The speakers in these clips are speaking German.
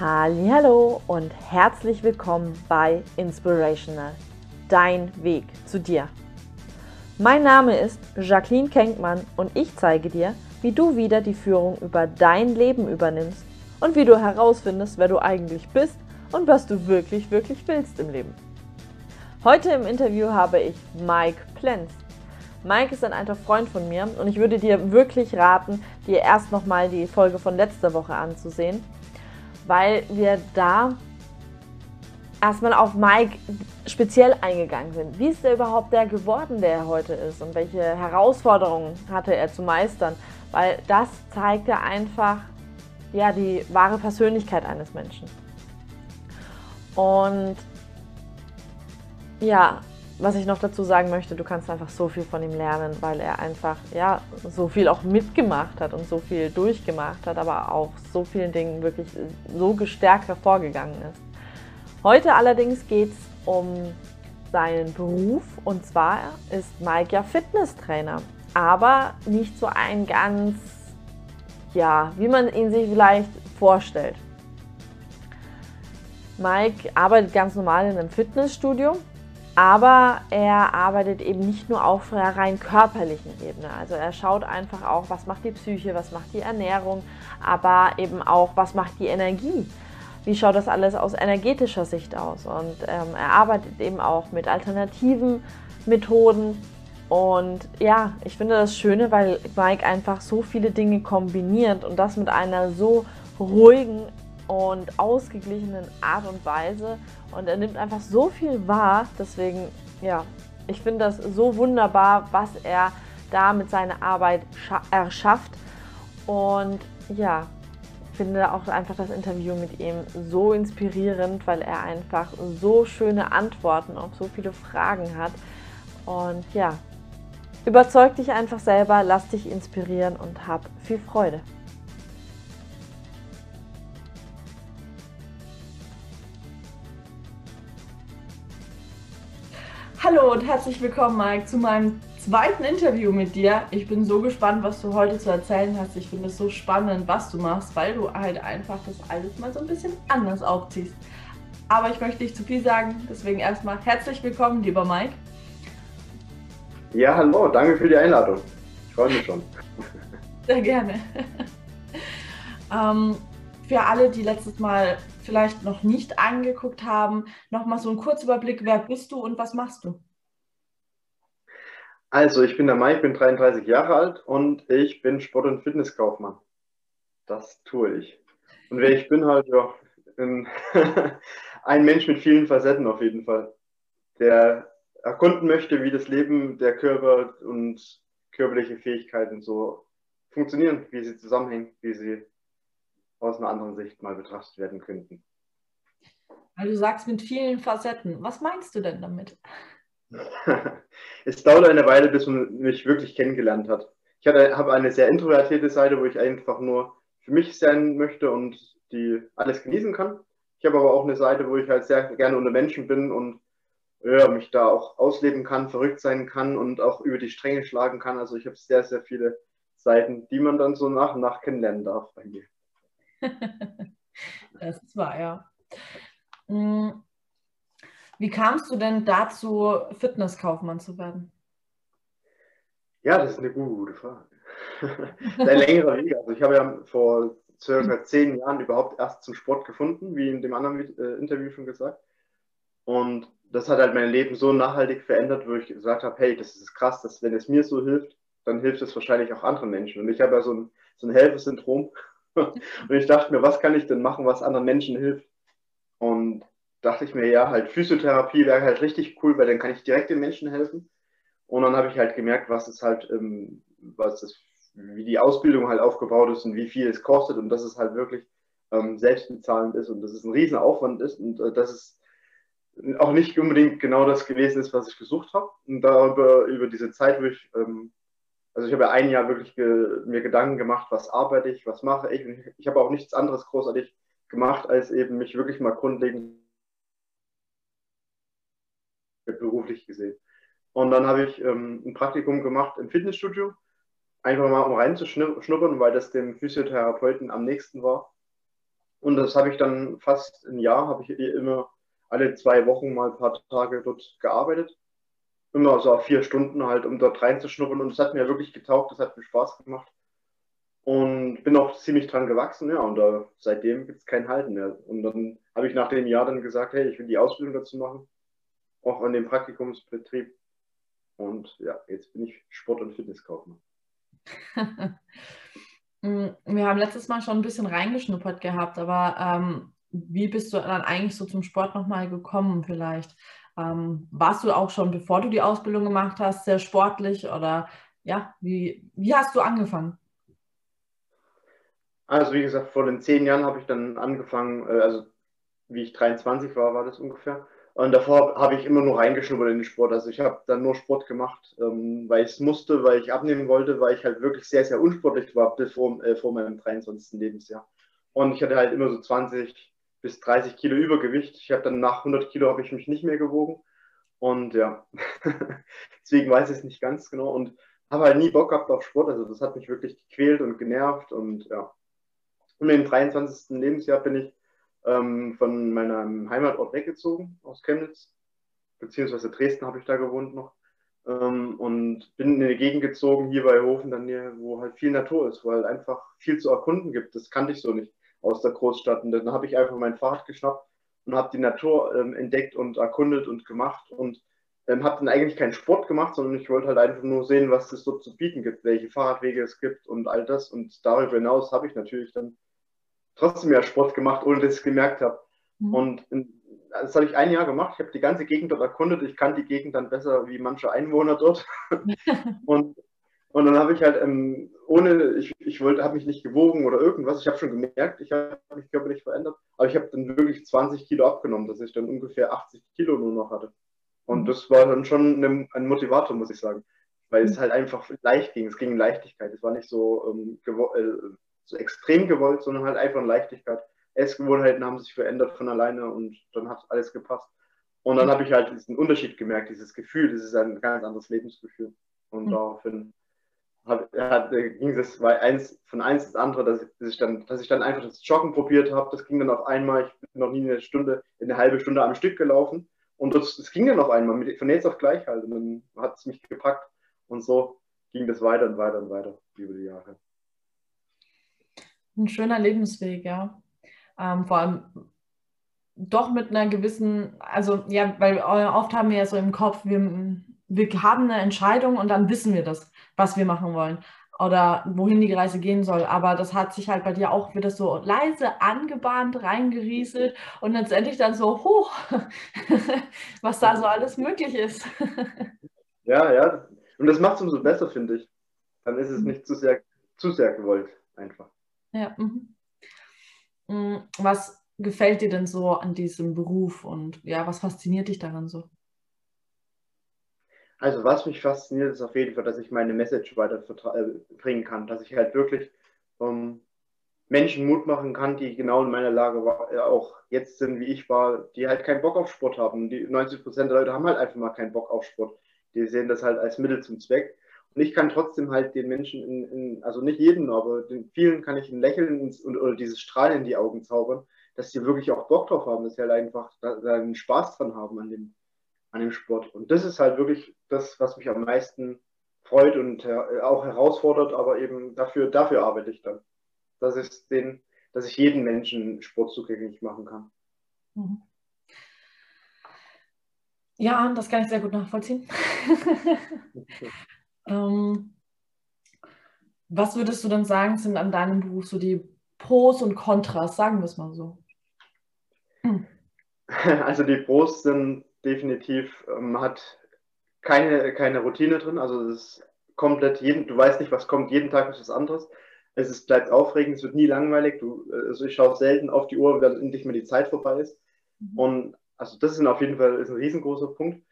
Hallo und herzlich willkommen bei Inspirational, dein Weg zu dir. Mein Name ist Jacqueline Kenkmann und ich zeige dir, wie du wieder die Führung über dein Leben übernimmst und wie du herausfindest, wer du eigentlich bist und was du wirklich, wirklich willst im Leben. Heute im Interview habe ich Mike Plenz. Mike ist ein alter Freund von mir und ich würde dir wirklich raten, dir erst nochmal die Folge von letzter Woche anzusehen, weil wir da erstmal auf Mike speziell eingegangen sind. Wie ist er überhaupt der geworden, der er heute ist und welche Herausforderungen hatte er zu meistern? Weil das zeigt ja einfach ja, die wahre Persönlichkeit eines Menschen. Und ja, was ich noch dazu sagen möchte, du kannst einfach so viel von ihm lernen, weil er einfach ja so viel auch mitgemacht hat und so viel durchgemacht hat, aber auch so vielen Dingen wirklich so gestärkt hervorgegangen ist. Heute allerdings geht es um seinen Beruf und zwar ist Mike ja Fitnesstrainer, aber nicht so ein ganz, ja, wie man ihn sich vielleicht vorstellt. Mike arbeitet ganz normal in einem Fitnessstudio, aber er arbeitet eben nicht nur auf einer rein körperlichen Ebene. Also er schaut einfach auch, was macht die Psyche, was macht die Ernährung, aber eben auch, was macht die Energie. Wie schaut das alles aus energetischer Sicht aus? Und ähm, er arbeitet eben auch mit alternativen Methoden. Und ja, ich finde das Schöne, weil Mike einfach so viele Dinge kombiniert und das mit einer so ruhigen und ausgeglichenen Art und Weise. Und er nimmt einfach so viel wahr. Deswegen, ja, ich finde das so wunderbar, was er da mit seiner Arbeit erschafft. Und ja, finde auch einfach das Interview mit ihm so inspirierend, weil er einfach so schöne Antworten auf so viele Fragen hat. Und ja, überzeug dich einfach selber, lass dich inspirieren und hab viel Freude. Hallo und herzlich willkommen, Mike, zu meinem zweiten Interview mit dir. Ich bin so gespannt, was du heute zu erzählen hast. Ich finde es so spannend, was du machst, weil du halt einfach das alles mal so ein bisschen anders aufziehst. Aber ich möchte nicht zu viel sagen, deswegen erstmal herzlich willkommen, lieber Mike. Ja, hallo, danke für die Einladung. Ich freue mich schon. Sehr gerne. ähm, für alle, die letztes Mal vielleicht noch nicht angeguckt haben, nochmal so ein Kurzüberblick, wer bist du und was machst du? Also, ich bin der Mike, bin 33 Jahre alt und ich bin Sport- und Fitnesskaufmann. Das tue ich. Und wer ich bin, halt, ja, ein Mensch mit vielen Facetten auf jeden Fall, der erkunden möchte, wie das Leben, der Körper und körperliche Fähigkeiten so funktionieren, wie sie zusammenhängen, wie sie aus einer anderen Sicht mal betrachtet werden könnten. Also du sagst mit vielen Facetten. Was meinst du denn damit? es dauert eine Weile, bis man mich wirklich kennengelernt hat. Ich habe eine sehr introvertierte Seite, wo ich einfach nur für mich sein möchte und die alles genießen kann. Ich habe aber auch eine Seite, wo ich halt sehr gerne unter Menschen bin und ja, mich da auch ausleben kann, verrückt sein kann und auch über die Stränge schlagen kann. Also ich habe sehr, sehr viele Seiten, die man dann so nach und nach kennenlernen darf bei mir. das ist wahr, ja. Hm. Wie kamst du denn dazu, Fitnesskaufmann zu werden? Ja, das ist eine gute, gute Frage. ein längerer Weg. Also ich habe ja vor circa zehn Jahren überhaupt erst zum Sport gefunden, wie in dem anderen äh, Interview schon gesagt. Und das hat halt mein Leben so nachhaltig verändert, wo ich gesagt habe, hey, das ist krass, dass wenn es mir so hilft, dann hilft es wahrscheinlich auch anderen Menschen. Und ich habe ja so ein, so ein Helfersyndrom und ich dachte mir, was kann ich denn machen, was anderen Menschen hilft? Und dachte ich mir, ja, halt Physiotherapie wäre halt richtig cool, weil dann kann ich direkt den Menschen helfen. Und dann habe ich halt gemerkt, was es halt, ähm, was es, wie die Ausbildung halt aufgebaut ist und wie viel es kostet und dass es halt wirklich ähm, selbstbezahlend ist und dass es ein Riesenaufwand ist und äh, dass es auch nicht unbedingt genau das gewesen ist, was ich gesucht habe. Und darüber, über diese Zeit, wo ich ähm, also ich habe ja ein Jahr wirklich ge mir Gedanken gemacht, was arbeite ich, was mache ich. Und ich, habe auch nichts anderes großartig gemacht, als eben mich wirklich mal grundlegend beruflich gesehen. Und dann habe ich ähm, ein Praktikum gemacht im Fitnessstudio, einfach mal um reinzuschnuppern, weil das dem Physiotherapeuten am nächsten war. Und das habe ich dann fast ein Jahr, habe ich immer alle zwei Wochen mal ein paar Tage dort gearbeitet. Immer so vier Stunden halt, um dort reinzuschnuppern. Und es hat mir wirklich getaugt, das hat mir Spaß gemacht. Und bin auch ziemlich dran gewachsen, ja. Und da, seitdem gibt es kein Halten mehr. Und dann habe ich nach dem Jahr dann gesagt, hey, ich will die Ausbildung dazu machen. Auch an dem Praktikumsbetrieb. Und ja, jetzt bin ich Sport- und Fitnesskaufmann. Mm, wir haben letztes Mal schon ein bisschen reingeschnuppert gehabt, aber ähm, wie bist du dann eigentlich so zum Sport nochmal gekommen vielleicht? Ähm, warst du auch schon, bevor du die Ausbildung gemacht hast, sehr sportlich oder ja, wie, wie hast du angefangen? Also wie gesagt, vor den zehn Jahren habe ich dann angefangen, äh, also wie ich 23 war, war das ungefähr. Und davor habe ich immer nur reingeschnuppert in den Sport. Also ich habe dann nur Sport gemacht, ähm, weil ich es musste, weil ich abnehmen wollte, weil ich halt wirklich sehr, sehr unsportlich war bevor, äh, vor meinem 23. Lebensjahr. Und ich hatte halt immer so 20 bis 30 Kilo Übergewicht. Ich habe dann nach 100 Kilo habe ich mich nicht mehr gewogen. Und ja, deswegen weiß ich es nicht ganz genau. Und habe halt nie Bock gehabt auf Sport. Also das hat mich wirklich gequält und genervt. Und ja, und im 23. Lebensjahr bin ich ähm, von meinem Heimatort weggezogen aus Chemnitz, beziehungsweise Dresden habe ich da gewohnt noch. Ähm, und bin in eine Gegend gezogen, hier bei Hofen, dann hier, wo halt viel Natur ist, halt einfach viel zu erkunden gibt. Das kannte ich so nicht aus der Großstadt. Und dann habe ich einfach mein Fahrrad geschnappt und habe die Natur ähm, entdeckt und erkundet und gemacht und ähm, habe dann eigentlich keinen Sport gemacht, sondern ich wollte halt einfach nur sehen, was es dort zu bieten gibt, welche Fahrradwege es gibt und all das. Und darüber hinaus habe ich natürlich dann trotzdem ja Sport gemacht, ohne dass ich es gemerkt habe. Mhm. Und in, das habe ich ein Jahr gemacht. Ich habe die ganze Gegend dort erkundet. Ich kannte die Gegend dann besser wie manche Einwohner dort. und, und dann habe ich halt, ähm, ohne, ich, ich wollte, habe mich nicht gewogen oder irgendwas. Ich habe schon gemerkt, ich habe mich körperlich verändert. Aber ich habe dann wirklich 20 Kilo abgenommen, dass ich dann ungefähr 80 Kilo nur noch hatte. Und mhm. das war dann schon ein, ein Motivator, muss ich sagen. Weil es mhm. halt einfach leicht ging. Es ging in Leichtigkeit. Es war nicht so ähm, äh, so extrem gewollt, sondern halt einfach in Leichtigkeit. Essgewohnheiten haben sich verändert von alleine und dann hat alles gepasst. Und dann habe ich halt diesen Unterschied gemerkt, dieses Gefühl, das ist ein ganz anderes Lebensgefühl. Und mhm. daraufhin hat, hat, ging es eins, von eins ins andere, dass ich, dann, dass ich dann einfach das Joggen probiert habe. Das ging dann auf einmal, ich bin noch nie eine Stunde, eine halbe Stunde am Stück gelaufen. Und das, das ging dann auf einmal, mit, von jetzt auf gleich halt. Und dann hat es mich gepackt. Und so ging das weiter und weiter und weiter über die Jahre. Ein schöner Lebensweg, ja. Ähm, vor allem doch mit einer gewissen, also ja, weil oft haben wir ja so im Kopf, wir, wir haben eine Entscheidung und dann wissen wir das, was wir machen wollen oder wohin die Reise gehen soll. Aber das hat sich halt bei dir auch wieder so leise angebahnt, reingerieselt und letztendlich dann so hoch, was da so alles möglich ist. ja, ja. Und das macht es umso besser, finde ich. Dann ist es mhm. nicht zu sehr, zu sehr gewollt, einfach. Ja. Mhm. Mm, was gefällt dir denn so an diesem Beruf und ja, was fasziniert dich daran so? Also was mich fasziniert, ist auf jeden Fall, dass ich meine Message weiterbringen äh, kann, dass ich halt wirklich ähm, Menschen Mut machen kann, die genau in meiner Lage war, äh, auch jetzt sind, wie ich war, die halt keinen Bock auf Sport haben. Die 90 Prozent der Leute haben halt einfach mal keinen Bock auf Sport. Die sehen das halt als Mittel zum Zweck. Und ich kann trotzdem halt den Menschen, in, in, also nicht jeden, aber den vielen kann ich ein Lächeln ins, oder dieses Strahlen in die Augen zaubern, dass sie wirklich auch Bock drauf haben, dass sie halt einfach da, da einen Spaß dran haben an dem, an dem Sport. Und das ist halt wirklich das, was mich am meisten freut und äh, auch herausfordert, aber eben dafür, dafür arbeite ich dann. Dass, es den, dass ich jeden Menschen Sport zugänglich machen kann. Mhm. Ja, das kann ich sehr gut nachvollziehen. Ähm, was würdest du denn sagen, sind an deinem Beruf so die Pros und Kontras, sagen wir es mal so? Hm. Also die Pros sind definitiv, ähm, hat keine, keine Routine drin, also es ist komplett jeden, du weißt nicht, was kommt, jeden Tag ist was anderes. Es ist, bleibt aufregend, es wird nie langweilig. Du, also ich schaue selten auf die Uhr, wenn endlich mal die Zeit vorbei ist. Mhm. Und also das ist auf jeden Fall ist ein riesengroßer Punkt.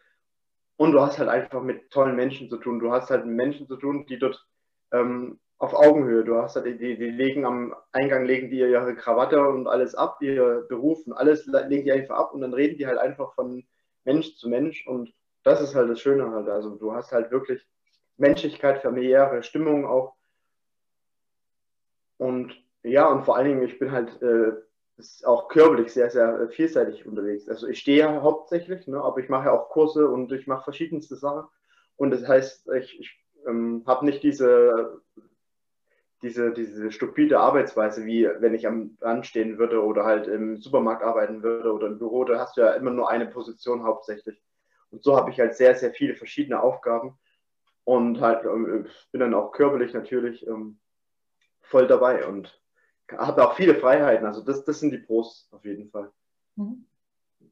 Und du hast halt einfach mit tollen Menschen zu tun. Du hast halt mit Menschen zu tun, die dort ähm, auf Augenhöhe, du hast halt, die, die, legen am Eingang, legen die ihre Krawatte und alles ab, ihr Beruf und alles legen die einfach ab und dann reden die halt einfach von Mensch zu Mensch und das ist halt das Schöne halt. Also du hast halt wirklich Menschlichkeit, familiäre Stimmung auch. Und ja, und vor allen Dingen, ich bin halt äh, auch körperlich sehr, sehr vielseitig unterwegs. Also ich stehe ja hauptsächlich, ne, aber ich mache ja auch Kurse und ich mache verschiedenste Sachen. Und das heißt, ich, ich ähm, habe nicht diese, diese, diese stupide Arbeitsweise, wie wenn ich am Rand stehen würde oder halt im Supermarkt arbeiten würde oder im Büro. Da hast du ja immer nur eine Position hauptsächlich. Und so habe ich halt sehr, sehr viele verschiedene Aufgaben und halt ähm, bin dann auch körperlich natürlich ähm, voll dabei und habe auch viele Freiheiten. Also das, das sind die Pros auf jeden Fall. Mhm.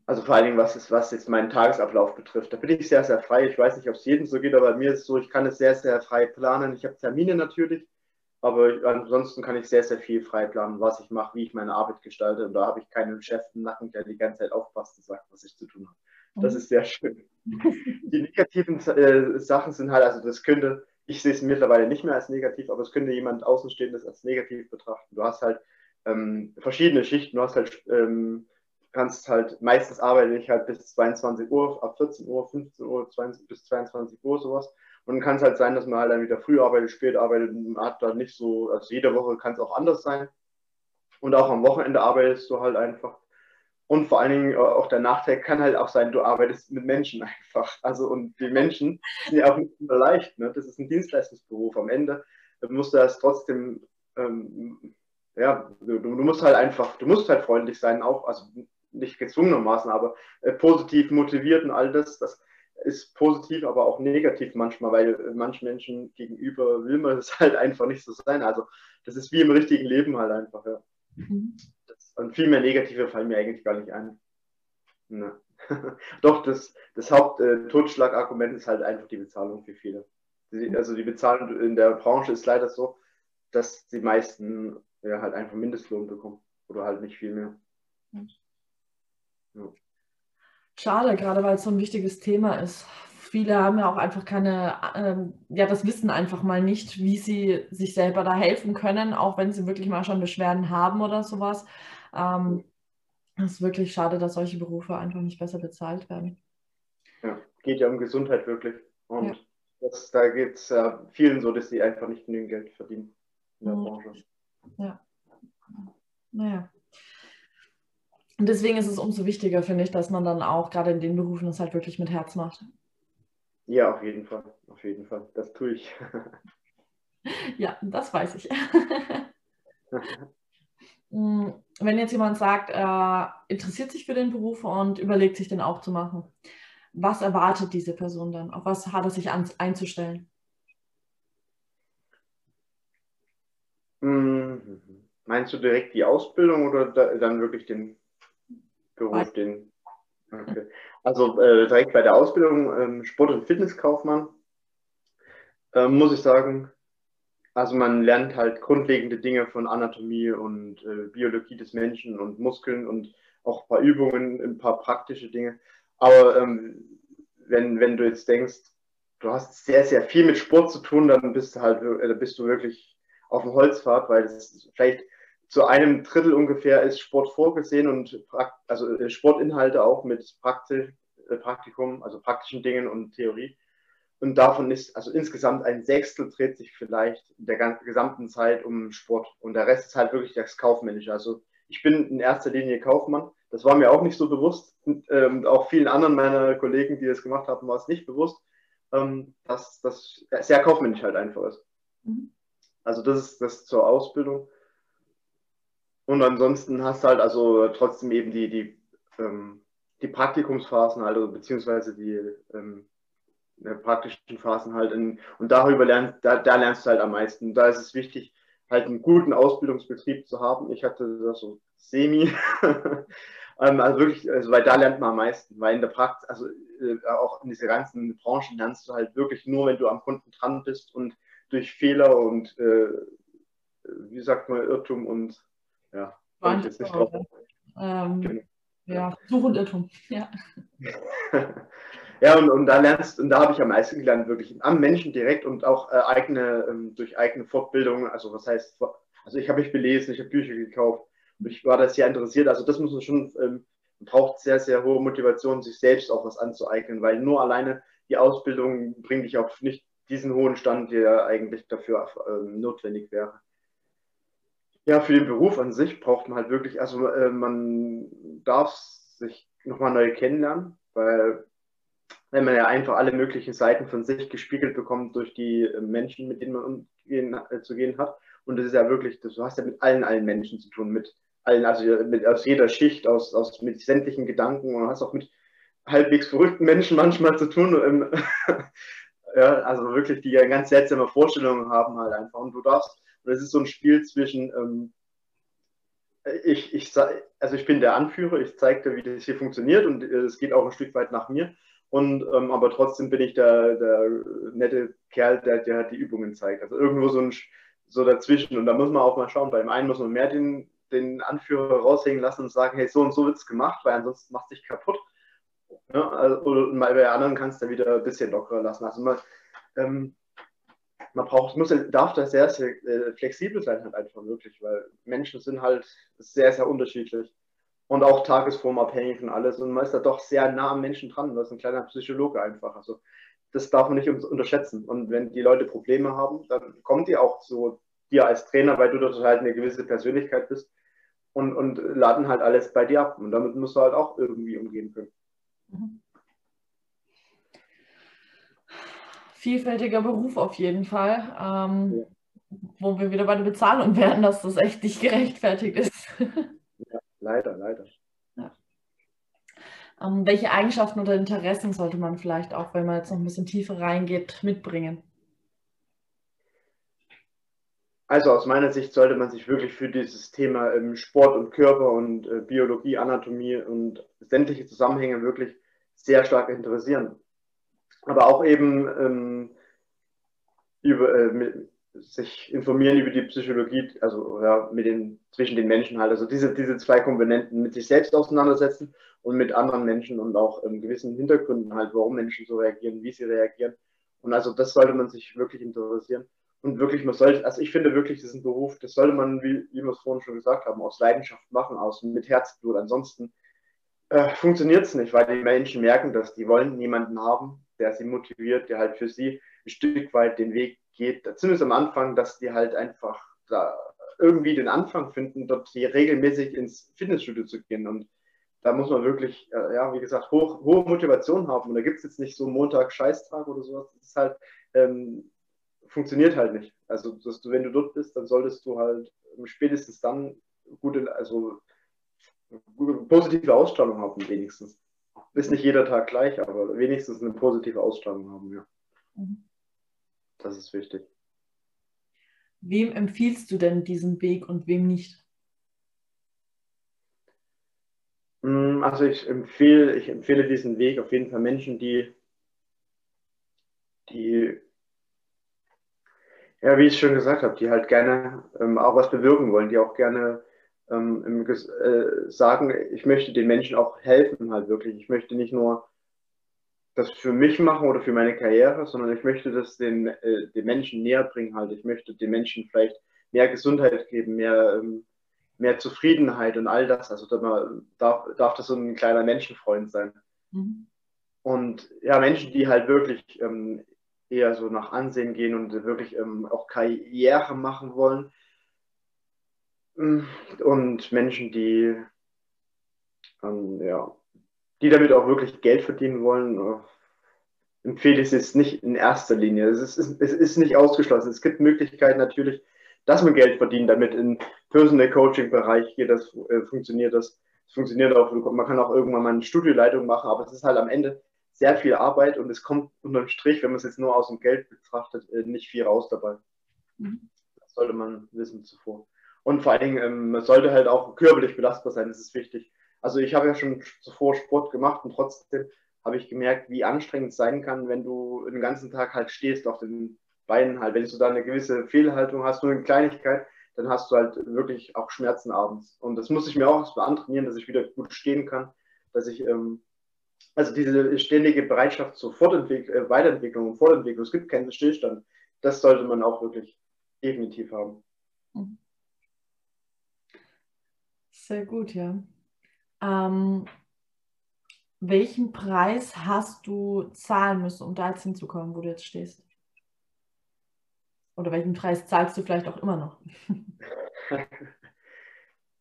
Also vor allen Dingen, was, ist, was jetzt meinen Tagesablauf betrifft. Da bin ich sehr, sehr frei. Ich weiß nicht, ob es jedem so geht, aber bei mir ist es so, ich kann es sehr, sehr frei planen. Ich habe Termine natürlich, aber ansonsten kann ich sehr, sehr viel frei planen, was ich mache, wie ich meine Arbeit gestalte. Und da habe ich keinen Chef im Nacken, der die ganze Zeit aufpasst und sagt, was ich zu tun habe. Das ist sehr schön. Die negativen äh, Sachen sind halt, also das könnte, ich sehe es mittlerweile nicht mehr als negativ, aber es könnte jemand Außenstehendes als negativ betrachten. Du hast halt ähm, verschiedene Schichten, du hast halt ähm, kannst halt, meistens arbeite ich halt bis 22 Uhr, ab 14 Uhr, 15 Uhr, 20, bis 22 Uhr sowas. Und dann kann es halt sein, dass man halt dann wieder früh arbeitet, spät arbeitet. Man hat da nicht so, also jede Woche kann es auch anders sein. Und auch am Wochenende arbeitest du halt einfach. Und vor allen Dingen äh, auch der Nachteil kann halt auch sein, du arbeitest mit Menschen einfach. Also und die Menschen sind ja auch nicht immer leicht. Ne? Das ist ein Dienstleistungsberuf. Am Ende musst du das trotzdem, ähm, ja, du, du, musst halt einfach, du musst halt freundlich sein, auch, also nicht gezwungenermaßen, aber äh, positiv motiviert und all das, das ist positiv, aber auch negativ manchmal, weil manchen Menschen gegenüber will man das halt einfach nicht so sein. Also das ist wie im richtigen Leben halt einfach, ja. Mhm. Das, und viel mehr Negative fallen mir eigentlich gar nicht ein. Ne. Doch, das, das Haupt-Totschlagargument äh, ist halt einfach die Bezahlung für viele. Die, also die Bezahlung in der Branche ist leider so, dass die meisten ja, halt einfach Mindestlohn bekommen oder halt nicht viel mehr. Mhm. Schade, gerade weil es so ein wichtiges Thema ist. Viele haben ja auch einfach keine, ähm, ja, das wissen einfach mal nicht, wie sie sich selber da helfen können, auch wenn sie wirklich mal schon Beschwerden haben oder sowas. Ähm, es ist wirklich schade, dass solche Berufe einfach nicht besser bezahlt werden. Ja, geht ja um Gesundheit wirklich. Und ja. das, da geht es äh, vielen so, dass sie einfach nicht genügend Geld verdienen in der mhm. Branche. Ja. Naja. Und deswegen ist es umso wichtiger, finde ich, dass man dann auch gerade in den Berufen das halt wirklich mit Herz macht. Ja, auf jeden Fall. Auf jeden Fall. Das tue ich. ja, das weiß ich. Mm, wenn jetzt jemand sagt, er interessiert sich für den Beruf und überlegt sich den auch zu machen, was erwartet diese Person dann? Auf was hat er sich einzustellen? Mhm. Meinst du direkt die Ausbildung oder dann wirklich den Beruf, den. Okay. Also äh, direkt bei der Ausbildung ähm, Sport- und Fitnesskaufmann äh, muss ich sagen, also man lernt halt grundlegende Dinge von Anatomie und äh, Biologie des Menschen und Muskeln und auch ein paar Übungen, ein paar praktische Dinge. Aber ähm, wenn, wenn du jetzt denkst, du hast sehr, sehr viel mit Sport zu tun, dann bist du halt äh, bist du wirklich auf dem Holzpfad, weil es vielleicht zu einem Drittel ungefähr ist Sport vorgesehen und also äh, Sportinhalte auch mit Praktik, äh, Praktikum, also praktischen Dingen und Theorie. Und davon ist, also insgesamt ein Sechstel dreht sich vielleicht in der gesamten Zeit um Sport. Und der Rest ist halt wirklich das Kaufmännische. Also ich bin in erster Linie Kaufmann. Das war mir auch nicht so bewusst. Und, ähm, auch vielen anderen meiner Kollegen, die das gemacht haben, war es nicht bewusst, ähm, dass das sehr kaufmännisch halt einfach ist. Mhm. Also das ist das zur Ausbildung. Und ansonsten hast du halt also trotzdem eben die, die, ähm, die Praktikumsphasen, also beziehungsweise die ähm, praktischen Phasen halt. In, und darüber lernst, da, da lernst du halt am meisten. Da ist es wichtig, halt einen guten Ausbildungsbetrieb zu haben. Ich hatte das so semi. Ähm, also wirklich, also weil da lernt man am meisten, weil in der Praxis, also äh, auch in dieser ganzen Branche lernst du halt wirklich nur, wenn du am Kunden dran bist und durch Fehler und äh, wie sagt man, Irrtum und ja, war ich jetzt nicht drauf. Ähm, genau. Ja, Such und Irrtum. Ja. ja, und, und da lernst, und da habe ich am meisten gelernt, wirklich am Menschen direkt und auch äh, eigene, ähm, durch eigene Fortbildung, also was heißt, also ich habe mich belesen, ich habe Bücher gekauft ich war da sehr interessiert. Also das muss man schon, ähm, braucht sehr, sehr hohe Motivation, sich selbst auch was anzueignen, weil nur alleine die Ausbildung bringt dich auf nicht diesen hohen Stand, der eigentlich dafür ähm, notwendig wäre. Ja, für den Beruf an sich braucht man halt wirklich, also äh, man darf sich nochmal neu kennenlernen, weil wenn man ja einfach alle möglichen Seiten von sich gespiegelt bekommt durch die äh, Menschen, mit denen man umgehen, äh, zu gehen hat. Und das ist ja wirklich, du hast ja mit allen, allen Menschen zu tun, mit allen, also mit, aus jeder Schicht, aus, aus, mit sämtlichen Gedanken und hast auch mit halbwegs verrückten Menschen manchmal zu tun. Ähm, ja, also wirklich, die ja ganz seltsame Vorstellungen haben halt einfach. Und du darfst, und es ist so ein Spiel zwischen, ähm, ich, ich, also ich bin der Anführer, ich zeige dir, wie das hier funktioniert und äh, es geht auch ein Stück weit nach mir. Und, ähm, aber trotzdem bin ich der, der nette Kerl, der, der die Übungen zeigt. Also irgendwo so, ein, so dazwischen. Und da muss man auch mal schauen. Beim einen muss man mehr den, den Anführer raushängen lassen und sagen, hey, so und so wird es gemacht, weil ansonsten macht dich kaputt. Ja, also, oder bei der anderen kannst du wieder ein bisschen lockerer lassen. Also man, ähm, man braucht, muss, darf da sehr, sehr äh, flexibel sein, halt einfach wirklich, weil Menschen sind halt sehr, sehr unterschiedlich und auch tagesformabhängig und alles. Und man ist da doch sehr nah am Menschen dran. Das ist ein kleiner Psychologe einfach. Also das darf man nicht unterschätzen. Und wenn die Leute Probleme haben, dann kommen die auch zu dir als Trainer, weil du dort halt eine gewisse Persönlichkeit bist und, und laden halt alles bei dir ab. Und damit musst du halt auch irgendwie umgehen können. Mhm. Vielfältiger Beruf auf jeden Fall. Ähm. Wo wir wieder bei der Bezahlung werden, dass das echt nicht gerechtfertigt ist. ja, leider, leider. Ja. Ähm, welche Eigenschaften oder Interessen sollte man vielleicht auch, wenn man jetzt noch ein bisschen tiefer reingeht, mitbringen? Also aus meiner Sicht sollte man sich wirklich für dieses Thema ähm, Sport und Körper und äh, Biologie, Anatomie und sämtliche Zusammenhänge wirklich sehr stark interessieren. Aber auch eben ähm, über, äh, mit, sich informieren über die Psychologie, also ja, mit den, zwischen den Menschen halt. Also diese, diese zwei Komponenten mit sich selbst auseinandersetzen und mit anderen Menschen und auch ähm, gewissen Hintergründen halt, warum Menschen so reagieren, wie sie reagieren. Und also das sollte man sich wirklich interessieren. Und wirklich, man sollte, also ich finde wirklich, das ist ein Beruf, das sollte man, wie, wie wir es vorhin schon gesagt haben, aus Leidenschaft machen, aus mit Herzblut. Ansonsten äh, funktioniert es nicht, weil die Menschen merken das. Die wollen niemanden haben, der sie motiviert, der halt für sie ein Stück weit den Weg geht. Zumindest am Anfang, dass die halt einfach da irgendwie den Anfang finden, dort hier regelmäßig ins Fitnessstudio zu gehen. Und da muss man wirklich, äh, ja, wie gesagt, hoch, hohe Motivation haben. Und da gibt es jetzt nicht so Montag Scheißtag oder sowas. Das ist halt, ähm, funktioniert halt nicht. Also, dass du, wenn du dort bist, dann solltest du halt spätestens dann gute, also positive Ausstrahlung haben, wenigstens. Ist nicht jeder Tag gleich, aber wenigstens eine positive Ausstrahlung haben, ja. Mhm. Das ist wichtig. Wem empfiehlst du denn diesen Weg und wem nicht? Mm, also ich empfehle, ich empfehle diesen Weg auf jeden Fall Menschen, die, die ja, wie ich schon gesagt habe, die halt gerne ähm, auch was bewirken wollen, die auch gerne ähm, äh, sagen, ich möchte den Menschen auch helfen halt wirklich. Ich möchte nicht nur das für mich machen oder für meine Karriere, sondern ich möchte das den, äh, den Menschen näher bringen halt. Ich möchte den Menschen vielleicht mehr Gesundheit geben, mehr, ähm, mehr Zufriedenheit und all das. Also darf, darf das so ein kleiner Menschenfreund sein. Mhm. Und ja, Menschen, die halt wirklich ähm, eher so nach Ansehen gehen und wirklich ähm, auch Karriere machen wollen. Und Menschen, die, ähm, ja, die damit auch wirklich Geld verdienen wollen, äh, empfehle ich es nicht in erster Linie. Es ist, es ist nicht ausgeschlossen. Es gibt Möglichkeiten natürlich, dass man Geld verdient, damit im Personal Coaching Bereich geht das, äh, funktioniert das. Es funktioniert auch, man kann auch irgendwann mal eine Studioleitung machen, aber es ist halt am Ende sehr viel Arbeit und es kommt unterm Strich, wenn man es jetzt nur aus dem Geld betrachtet, äh, nicht viel raus dabei. Mhm. Das sollte man wissen zuvor. Und vor allen Dingen, ähm, man sollte halt auch körperlich belastbar sein, das ist wichtig. Also ich habe ja schon zuvor Sport gemacht und trotzdem habe ich gemerkt, wie anstrengend es sein kann, wenn du den ganzen Tag halt stehst auf den Beinen halt. Wenn du da eine gewisse Fehlhaltung hast, nur eine Kleinigkeit, dann hast du halt wirklich auch Schmerzen abends. Und das muss ich mir auch antrainieren, dass ich wieder gut stehen kann, dass ich ähm, also diese ständige Bereitschaft zur Fortentwick äh, Weiterentwicklung und Fortentwicklung, es gibt keinen Stillstand, das sollte man auch wirklich definitiv haben. Mhm. Sehr gut, ja. Ähm, welchen Preis hast du zahlen müssen, um da jetzt hinzukommen, wo du jetzt stehst? Oder welchen Preis zahlst du vielleicht auch immer noch?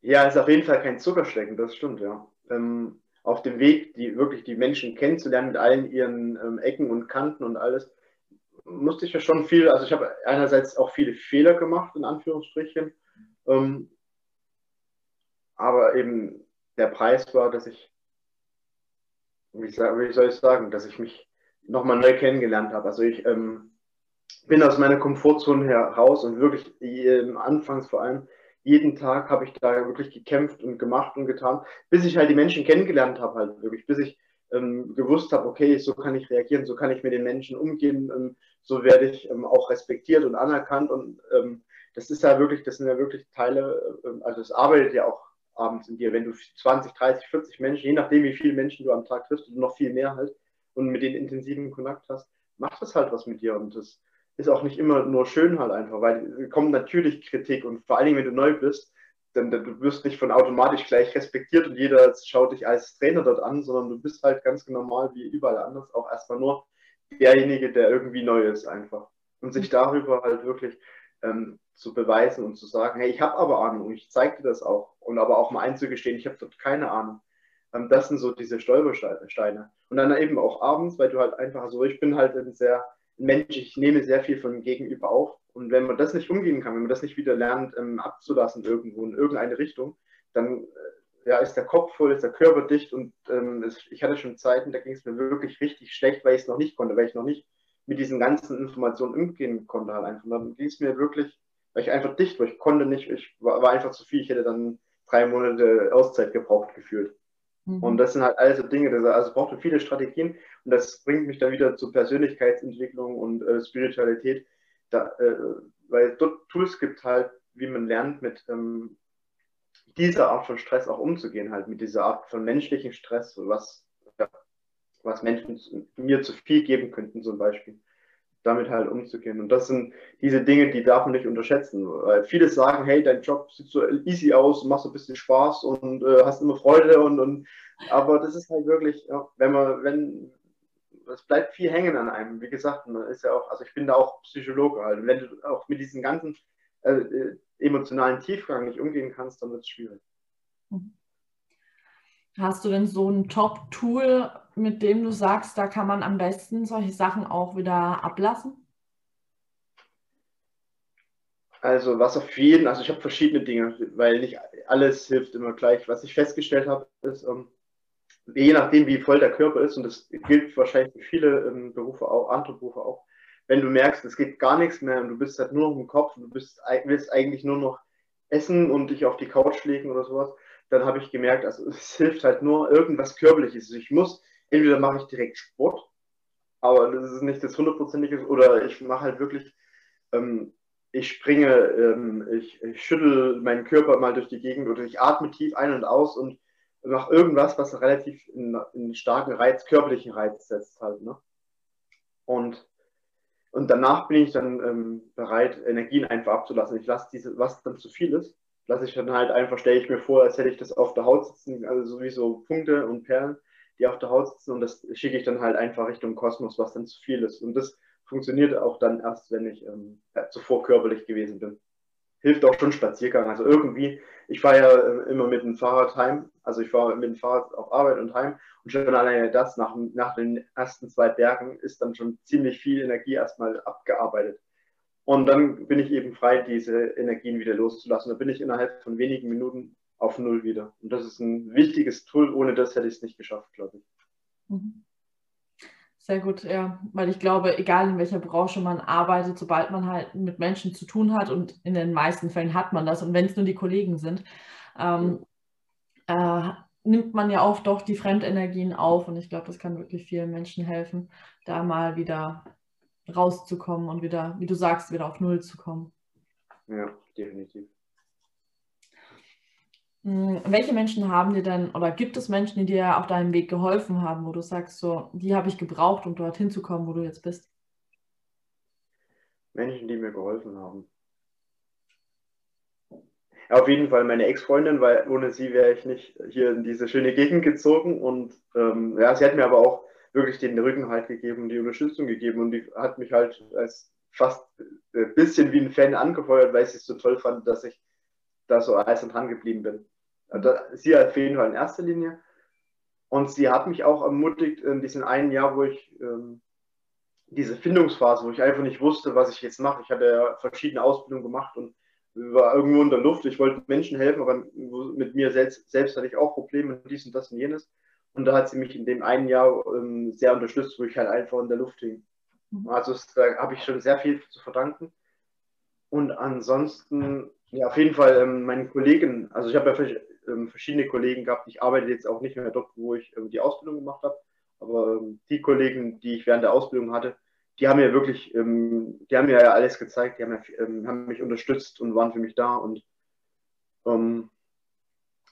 Ja, ist auf jeden Fall kein Zuckerschlecken, das stimmt, ja. Ähm, auf dem Weg, die wirklich die Menschen kennenzulernen mit allen ihren ähm, Ecken und Kanten und alles, musste ich ja schon viel, also ich habe einerseits auch viele Fehler gemacht, in Anführungsstrichen, ähm, aber eben der Preis war, dass ich, wie, soll ich sagen, dass ich mich nochmal neu kennengelernt habe. Also ich ähm, bin aus meiner Komfortzone heraus und wirklich ähm, anfangs vor allem jeden Tag habe ich da wirklich gekämpft und gemacht und getan, bis ich halt die Menschen kennengelernt habe, halt wirklich, bis ich ähm, gewusst habe, okay, so kann ich reagieren, so kann ich mit den Menschen umgehen, ähm, so werde ich ähm, auch respektiert und anerkannt und ähm, das ist ja wirklich, das sind ja wirklich Teile, äh, also es arbeitet ja auch abends in dir, wenn du 20, 30, 40 Menschen, je nachdem wie viele Menschen du am Tag triffst und noch viel mehr halt und mit denen intensiven Kontakt hast, macht das halt was mit dir und das ist auch nicht immer nur schön halt einfach, weil kommt natürlich Kritik und vor allen Dingen, wenn du neu bist, dann du wirst nicht von automatisch gleich respektiert und jeder schaut dich als Trainer dort an, sondern du bist halt ganz normal wie überall anders auch erstmal nur derjenige, der irgendwie neu ist einfach. Und sich darüber halt wirklich ähm, zu beweisen und zu sagen, hey, ich habe aber Ahnung und ich zeige dir das auch. Und aber auch mal einzugestehen, ich habe dort keine Ahnung. Ähm, das sind so diese Stolpersteine. Und dann eben auch abends, weil du halt einfach so, ich bin halt ein sehr Mensch, ich nehme sehr viel von Gegenüber auf. Und wenn man das nicht umgehen kann, wenn man das nicht wieder lernt, ähm, abzulassen irgendwo in irgendeine Richtung, dann äh, ja, ist der Kopf voll, ist der Körper dicht und ähm, es, ich hatte schon Zeiten, da ging es mir wirklich richtig schlecht, weil ich es noch nicht konnte, weil ich noch nicht mit diesen ganzen Informationen umgehen konnte halt einfach. Dann ging es mir wirklich, weil ich einfach dicht war, ich konnte nicht, ich war, war einfach zu viel, ich hätte dann drei Monate Auszeit gebraucht gefühlt. Mhm. Und das sind halt alles so Dinge, das, also braucht man viele Strategien und das bringt mich dann wieder zu Persönlichkeitsentwicklung und äh, Spiritualität, da, äh, weil es dort Tools gibt halt, wie man lernt, mit ähm, dieser Art von Stress auch umzugehen, halt mit dieser Art von menschlichen Stress, was, was Menschen mir zu viel geben könnten zum Beispiel damit halt umzugehen. Und das sind diese Dinge, die darf man nicht unterschätzen. Weil viele sagen, hey, dein Job sieht so easy aus, machst ein bisschen Spaß und äh, hast immer Freude und, und aber das ist halt wirklich, ja, wenn man, wenn es bleibt viel hängen an einem. Wie gesagt, man ist ja auch, also ich bin da auch Psychologe halt. Wenn du auch mit diesen ganzen äh, äh emotionalen Tiefgang nicht umgehen kannst, dann wird es schwierig. Mhm. Hast du denn so ein Top-Tool, mit dem du sagst, da kann man am besten solche Sachen auch wieder ablassen? Also was auf jeden, also ich habe verschiedene Dinge, weil nicht alles hilft immer gleich. Was ich festgestellt habe, ist, ähm, je nachdem, wie voll der Körper ist, und das gilt wahrscheinlich für viele ähm, Berufe auch, andere Berufe auch, wenn du merkst, es geht gar nichts mehr und du bist halt nur noch im Kopf und du bist, willst eigentlich nur noch essen und dich auf die Couch legen oder sowas, dann habe ich gemerkt, also es hilft halt nur irgendwas Körperliches. Also ich muss, entweder mache ich direkt Sport, aber das ist nicht das hundertprozentige, oder ich mache halt wirklich, ähm, ich springe, ähm, ich, ich schüttel meinen Körper mal durch die Gegend oder ich atme tief ein und aus und mache irgendwas, was relativ einen starken Reiz, körperlichen Reiz setzt halt. Ne? Und, und danach bin ich dann ähm, bereit, Energien einfach abzulassen. Ich lasse diese, was dann zu viel ist, lasse ich dann halt einfach, stelle ich mir vor, als hätte ich das auf der Haut sitzen, also sowieso Punkte und Perlen, die auf der Haut sitzen und das schicke ich dann halt einfach Richtung Kosmos, was dann zu viel ist. Und das funktioniert auch dann erst, wenn ich ähm, zuvor körperlich gewesen bin. Hilft auch schon Spaziergang. Also irgendwie, ich fahre ja äh, immer mit dem Fahrrad heim, also ich fahre mit dem Fahrrad auf Arbeit und heim und schon alleine das nach, nach den ersten zwei Bergen ist dann schon ziemlich viel Energie erstmal abgearbeitet. Und dann bin ich eben frei, diese Energien wieder loszulassen. Da bin ich innerhalb von wenigen Minuten auf Null wieder. Und das ist ein wichtiges Tool. Ohne das hätte ich es nicht geschafft, glaube ich. Mhm. Sehr gut, ja. Weil ich glaube, egal in welcher Branche man arbeitet, sobald man halt mit Menschen zu tun hat und in den meisten Fällen hat man das und wenn es nur die Kollegen sind, ähm, äh, nimmt man ja oft doch die Fremdenergien auf und ich glaube, das kann wirklich vielen Menschen helfen, da mal wieder rauszukommen und wieder, wie du sagst, wieder auf Null zu kommen. Ja, definitiv. Hm, welche Menschen haben dir denn oder gibt es Menschen, die dir auf deinem Weg geholfen haben, wo du sagst, so, die habe ich gebraucht, um dorthin zu kommen, wo du jetzt bist? Menschen, die mir geholfen haben. auf jeden Fall meine Ex-Freundin, weil ohne sie wäre ich nicht hier in diese schöne Gegend gezogen. Und ähm, ja, sie hat mir aber auch wirklich den Rücken halt gegeben, die Unterstützung gegeben und die hat mich halt als fast ein bisschen wie ein Fan angefeuert, weil sie es so toll fand, dass ich da so eisern dran geblieben bin. Sie auf jeden Fall in erster Linie. Und sie hat mich auch ermutigt in diesem einen Jahr, wo ich ähm, diese Findungsphase, wo ich einfach nicht wusste, was ich jetzt mache. Ich hatte ja verschiedene Ausbildungen gemacht und war irgendwo in der Luft. Ich wollte Menschen helfen, aber mit mir selbst, selbst hatte ich auch Probleme, dies und das und jenes. Und da hat sie mich in dem einen Jahr ähm, sehr unterstützt, wo ich halt einfach in der Luft hing. Mhm. Also da habe ich schon sehr viel zu verdanken. Und ansonsten, ja, auf jeden Fall ähm, meinen Kollegen, also ich habe ja ähm, verschiedene Kollegen gehabt. Ich arbeite jetzt auch nicht mehr dort, wo ich ähm, die Ausbildung gemacht habe. Aber ähm, die Kollegen, die ich während der Ausbildung hatte, die haben mir wirklich, ähm, die haben mir ja alles gezeigt, die haben, ja, ähm, haben, mich unterstützt und waren für mich da. Und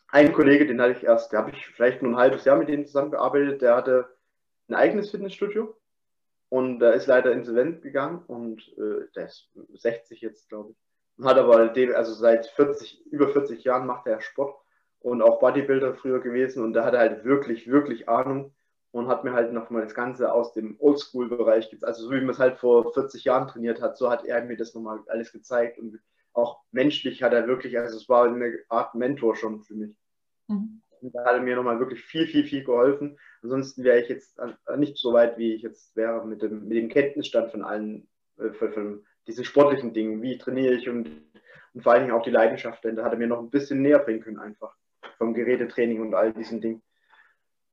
ein Kollege, den hatte ich erst, da habe ich vielleicht nur ein halbes Jahr mit dem zusammengearbeitet, der hatte ein eigenes Fitnessstudio und der ist leider insolvent gegangen und äh, der ist 60 jetzt, glaube ich. Hat aber, also seit 40, über 40 Jahren macht er Sport und auch Bodybuilder früher gewesen und da hat er halt wirklich, wirklich Ahnung und hat mir halt nochmal das Ganze aus dem Oldschool-Bereich, also so wie man es halt vor 40 Jahren trainiert hat, so hat er mir das nochmal alles gezeigt und auch menschlich hat er wirklich, also es war eine Art Mentor schon für mich. Mhm. Und da hat er mir nochmal wirklich viel, viel, viel geholfen. Ansonsten wäre ich jetzt nicht so weit, wie ich jetzt wäre mit dem, mit dem Kenntnisstand von allen, äh, von, von diesen sportlichen Dingen, wie trainiere ich und, und vor allen Dingen auch die Leidenschaft, denn da hat er mir noch ein bisschen näher bringen können einfach vom Gerätetraining und all diesen Dingen.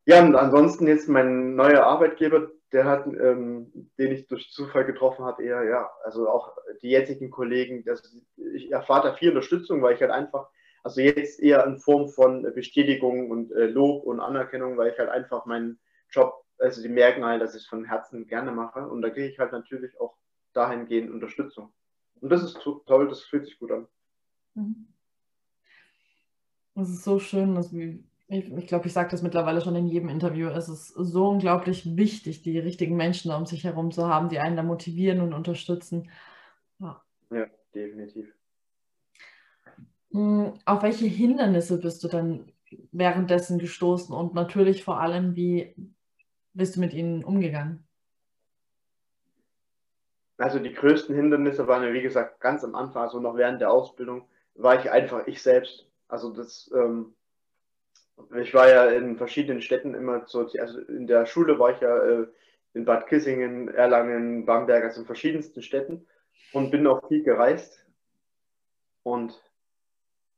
Ja, und ansonsten jetzt mein neuer Arbeitgeber, der hat, ähm, den ich durch Zufall getroffen habe, eher, ja, also auch die jetzigen Kollegen, das, ich erfahre da viel Unterstützung, weil ich halt einfach, also jetzt eher in Form von Bestätigung und äh, Lob und Anerkennung, weil ich halt einfach meinen Job, also die merken halt, dass ich es von Herzen gerne mache und da kriege ich halt natürlich auch dahingehend Unterstützung. Und das ist toll, das fühlt sich gut an. Mhm. Das ist so schön, dass wir ich, ich glaube, ich sage das mittlerweile schon in jedem Interview. Es ist so unglaublich wichtig, die richtigen Menschen um sich herum zu haben, die einen da motivieren und unterstützen. Ja, ja definitiv. Hm, auf welche Hindernisse bist du dann währenddessen gestoßen und natürlich vor allem, wie bist du mit ihnen umgegangen? Also die größten Hindernisse waren ja, wie gesagt, ganz am Anfang, also noch während der Ausbildung, war ich einfach ich selbst. Also das, ähm, ich war ja in verschiedenen Städten immer so, also in der Schule war ich ja äh, in Bad Kissingen, Erlangen, Bamberg, also in verschiedensten Städten und bin auch viel gereist. Und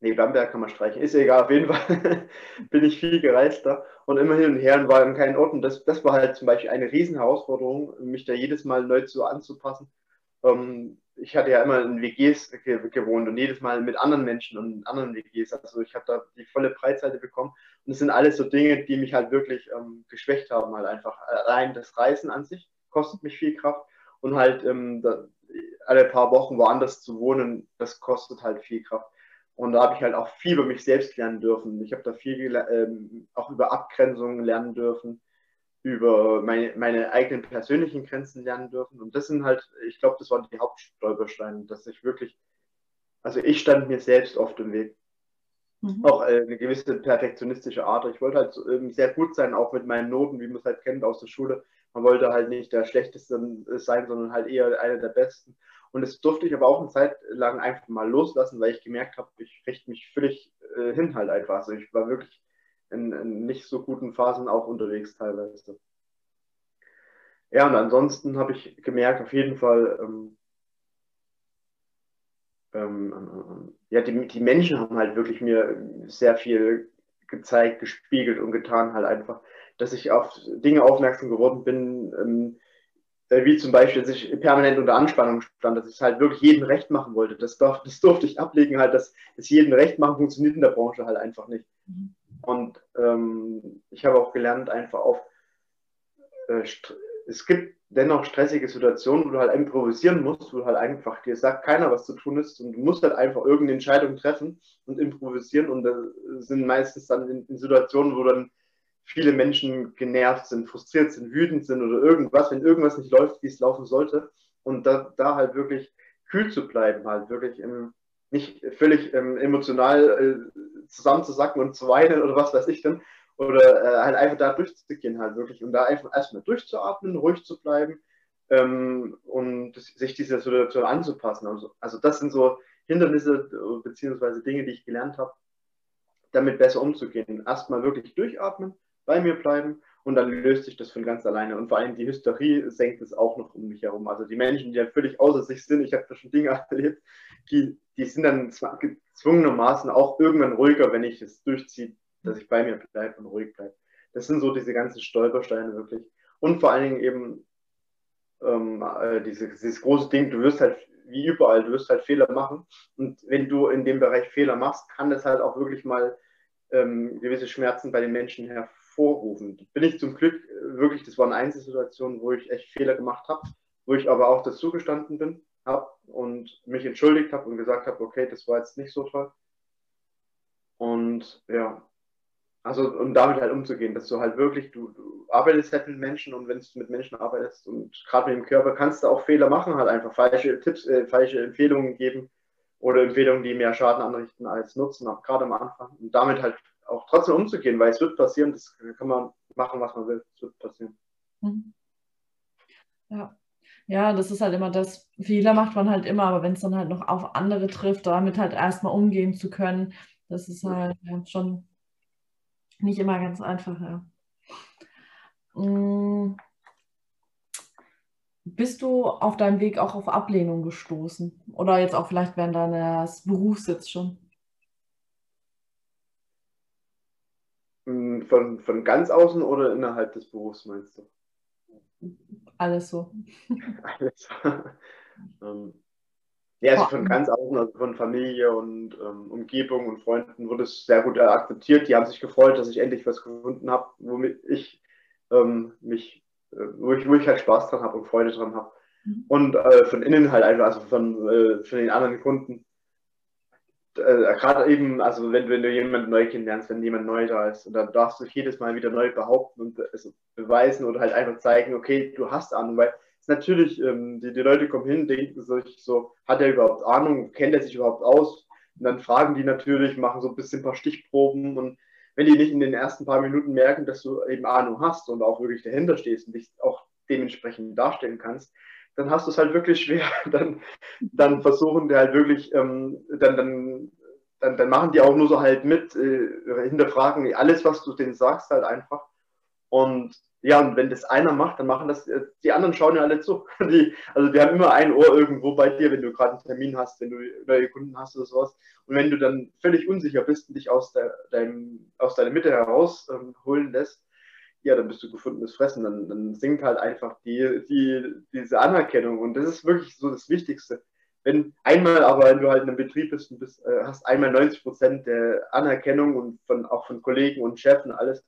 nee, Bamberg kann man streichen, ist egal, auf jeden Fall bin ich viel gereist da und immer hin und her und war in keinen Orten. Das, das war halt zum Beispiel eine Riesenherausforderung, mich da jedes Mal neu zu anzupassen. Ähm, ich hatte ja immer in WGs gewohnt und jedes Mal mit anderen Menschen und anderen WGs. Also ich habe da die volle Breitseite bekommen. Und es sind alles so Dinge, die mich halt wirklich ähm, geschwächt haben, halt einfach. Allein das Reisen an sich kostet mich viel Kraft und halt ähm, da, alle paar Wochen woanders zu wohnen, das kostet halt viel Kraft. Und da habe ich halt auch viel über mich selbst lernen dürfen. Ich habe da viel ähm, auch über Abgrenzungen lernen dürfen über meine, meine eigenen persönlichen Grenzen lernen dürfen. Und das sind halt, ich glaube, das waren die Hauptstolpersteine, dass ich wirklich, also ich stand mir selbst oft im Weg. Mhm. Auch äh, eine gewisse perfektionistische Art. Ich wollte halt ähm, sehr gut sein, auch mit meinen Noten, wie man es halt kennt aus der Schule. Man wollte halt nicht der Schlechteste sein, sondern halt eher einer der Besten. Und das durfte ich aber auch eine Zeit lang einfach mal loslassen, weil ich gemerkt habe, ich richte mich völlig äh, hin halt einfach. Also ich war wirklich in, in nicht so guten Phasen auch unterwegs teilweise. Ja, und ansonsten habe ich gemerkt, auf jeden Fall, ähm, ähm, ähm, ja, die, die Menschen haben halt wirklich mir sehr viel gezeigt, gespiegelt und getan, halt einfach, dass ich auf Dinge aufmerksam geworden bin, ähm, äh, wie zum Beispiel, dass ich permanent unter Anspannung stand, dass ich es halt wirklich jedem recht machen wollte. Das, darf, das durfte ich ablegen, halt, dass es jedem recht machen funktioniert in der Branche halt einfach nicht. Und ähm, ich habe auch gelernt, einfach auf, äh, es gibt dennoch stressige Situationen, wo du halt improvisieren musst, wo halt einfach dir sagt keiner, was zu tun ist und du musst halt einfach irgendeine Entscheidung treffen und improvisieren und das sind meistens dann in, in Situationen, wo dann viele Menschen genervt sind, frustriert sind, wütend sind oder irgendwas, wenn irgendwas nicht läuft, wie es laufen sollte. Und da, da halt wirklich kühl zu bleiben, halt wirklich im, nicht völlig ähm, emotional äh, zusammenzusacken und zu weinen oder was weiß ich denn. Oder äh, halt einfach da durchzugehen halt wirklich und da einfach erstmal durchzuatmen, ruhig zu bleiben ähm, und sich dieser Situation anzupassen. Also, also das sind so Hindernisse bzw. Dinge, die ich gelernt habe, damit besser umzugehen. Erstmal wirklich durchatmen, bei mir bleiben und dann löst sich das von ganz alleine. Und vor allem die Hysterie senkt es auch noch um mich herum. Also die Menschen, die dann völlig außer sich sind, ich habe da schon Dinge erlebt, die, die sind dann gezwungenermaßen auch irgendwann ruhiger, wenn ich es durchziehe, dass ich bei mir bleibe und ruhig bleibe. Das sind so diese ganzen Stolpersteine wirklich. Und vor allen Dingen eben ähm, äh, diese, dieses große Ding, du wirst halt wie überall, du wirst halt Fehler machen. Und wenn du in dem Bereich Fehler machst, kann das halt auch wirklich mal ähm, gewisse Schmerzen bei den Menschen hervorrufen. Bin ich zum Glück äh, wirklich, das waren Einzelsituationen, wo ich echt Fehler gemacht habe, wo ich aber auch dazu gestanden bin habe und mich entschuldigt habe und gesagt habe, okay, das war jetzt nicht so toll. Und ja, also um damit halt umzugehen, dass du halt wirklich, du, du arbeitest halt mit Menschen und wenn du mit Menschen arbeitest und gerade mit dem Körper kannst du auch Fehler machen, halt einfach falsche Tipps, äh, falsche Empfehlungen geben oder Empfehlungen, die mehr Schaden anrichten als Nutzen, auch gerade am Anfang. Und damit halt auch trotzdem umzugehen, weil es wird passieren, das kann man machen, was man will, es wird passieren. Mhm. Ja. Ja, das ist halt immer das, Fehler macht man halt immer, aber wenn es dann halt noch auf andere trifft, damit halt erstmal umgehen zu können, das ist halt schon nicht immer ganz einfach, ja. Mm. Bist du auf deinem Weg auch auf Ablehnung gestoßen? Oder jetzt auch vielleicht während deines Berufs jetzt schon? Mm, von, von ganz außen oder innerhalb des Berufs meinst du? Alles so. Alles. ähm, ja, also von ganz außen, also von Familie und ähm, Umgebung und Freunden wurde es sehr gut akzeptiert. Die haben sich gefreut, dass ich endlich was gefunden habe, womit ich ähm, mich, äh, wo, ich, wo ich halt Spaß dran habe und Freude dran habe. Mhm. Und äh, von innen halt einfach, also von, äh, von den anderen Kunden. Äh, Gerade eben, also wenn, wenn du jemanden neu kennenlernst, wenn jemand neu da ist, und dann darfst du dich jedes Mal wieder neu behaupten und also beweisen oder halt einfach zeigen, okay, du hast Ahnung, weil natürlich, ähm, die, die Leute kommen hin, denken sich so, hat er überhaupt Ahnung, kennt er sich überhaupt aus? Und dann fragen die natürlich, machen so ein bisschen ein paar Stichproben und wenn die nicht in den ersten paar Minuten merken, dass du eben Ahnung hast und auch wirklich dahinter stehst und dich auch dementsprechend darstellen kannst, dann hast du es halt wirklich schwer. Dann, dann versuchen die halt wirklich, ähm, dann, dann, dann, dann machen die auch nur so halt mit, äh, hinterfragen alles, was du denen sagst, halt einfach. Und ja, und wenn das einer macht, dann machen das, äh, die anderen schauen ja alle zu. Die, also die haben immer ein Ohr irgendwo bei dir, wenn du gerade einen Termin hast, wenn du neue Kunden hast oder sowas. Und wenn du dann völlig unsicher bist und dich aus, der, deinem, aus deiner Mitte herausholen ähm, lässt, ja, dann bist du gefundenes Fressen. Dann, dann sinkt halt einfach die, die, diese Anerkennung. Und das ist wirklich so das Wichtigste. Wenn einmal aber, wenn du halt in einem Betrieb bist und bist, äh, hast einmal 90 Prozent der Anerkennung und von, auch von Kollegen und Chefen alles,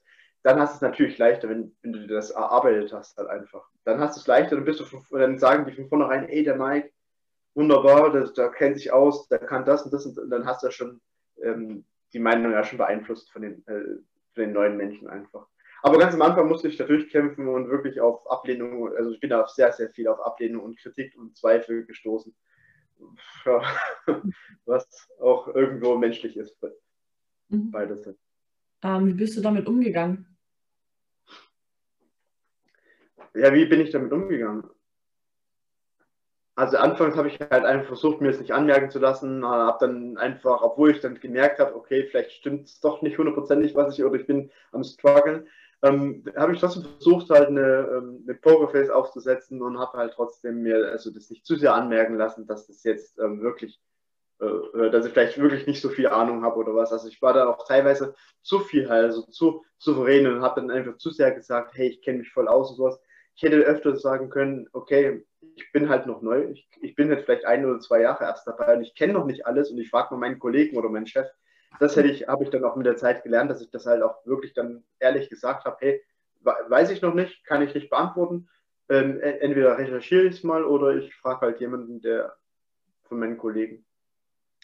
dann hast du es natürlich leichter, wenn, wenn du das erarbeitet hast, halt einfach. Dann hast du es leichter, dann bist du von, dann sagen die von vornherein, ey, der Mike, wunderbar, der, der kennt sich aus, der kann das und das und, und dann hast du ja schon ähm, die Meinung ja schon beeinflusst von den, äh, von den neuen Menschen einfach. Aber ganz am Anfang musste ich da durchkämpfen und wirklich auf Ablehnung, also ich bin da sehr, sehr viel auf Ablehnung und Kritik und Zweifel gestoßen. Ja, was auch irgendwo menschlich ist. Mhm. Beides. Ähm, wie bist du damit umgegangen? Ja, wie bin ich damit umgegangen? Also anfangs habe ich halt einfach versucht, mir es nicht anmerken zu lassen, habe dann einfach, obwohl ich dann gemerkt habe, okay, vielleicht stimmt es doch nicht hundertprozentig, was ich, oder ich bin am struggeln, ähm, habe ich trotzdem versucht, halt eine, ähm, eine Pokerface aufzusetzen und habe halt trotzdem mir also das nicht zu sehr anmerken lassen, dass das jetzt ähm, wirklich äh, äh, dass ich vielleicht wirklich nicht so viel Ahnung habe oder was. Also ich war da auch teilweise zu viel also zu souverän und habe dann einfach zu sehr gesagt, hey, ich kenne mich voll aus und sowas. Ich hätte öfter sagen können, okay, ich bin halt noch neu, ich, ich bin jetzt vielleicht ein oder zwei Jahre erst dabei und ich kenne noch nicht alles und ich frage mal meinen Kollegen oder meinen Chef. Das hätte ich, habe ich dann auch mit der Zeit gelernt, dass ich das halt auch wirklich dann ehrlich gesagt habe, hey, weiß ich noch nicht, kann ich nicht beantworten. Ähm, e-, entweder recherchiere ich es mal oder ich frage halt jemanden, der von meinen Kollegen.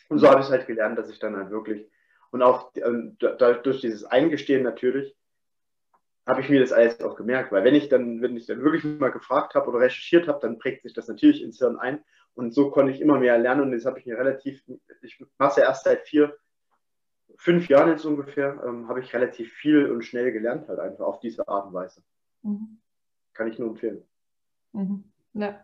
Und so habe ich es halt gelernt, dass ich dann halt wirklich, und auch ähm, durch dieses Eingestehen natürlich, habe ich mir das alles auch gemerkt, weil wenn ich dann, wenn ich dann wirklich mal gefragt habe oder recherchiert habe, dann prägt sich das natürlich ins Hirn ein und so konnte ich immer mehr lernen und das habe ich mir relativ, ich mache es ja erst seit vier, fünf Jahren jetzt ungefähr, ähm, habe ich relativ viel und schnell gelernt halt einfach auf diese Art und Weise. Mhm. Kann ich nur empfehlen. Mhm. Ja,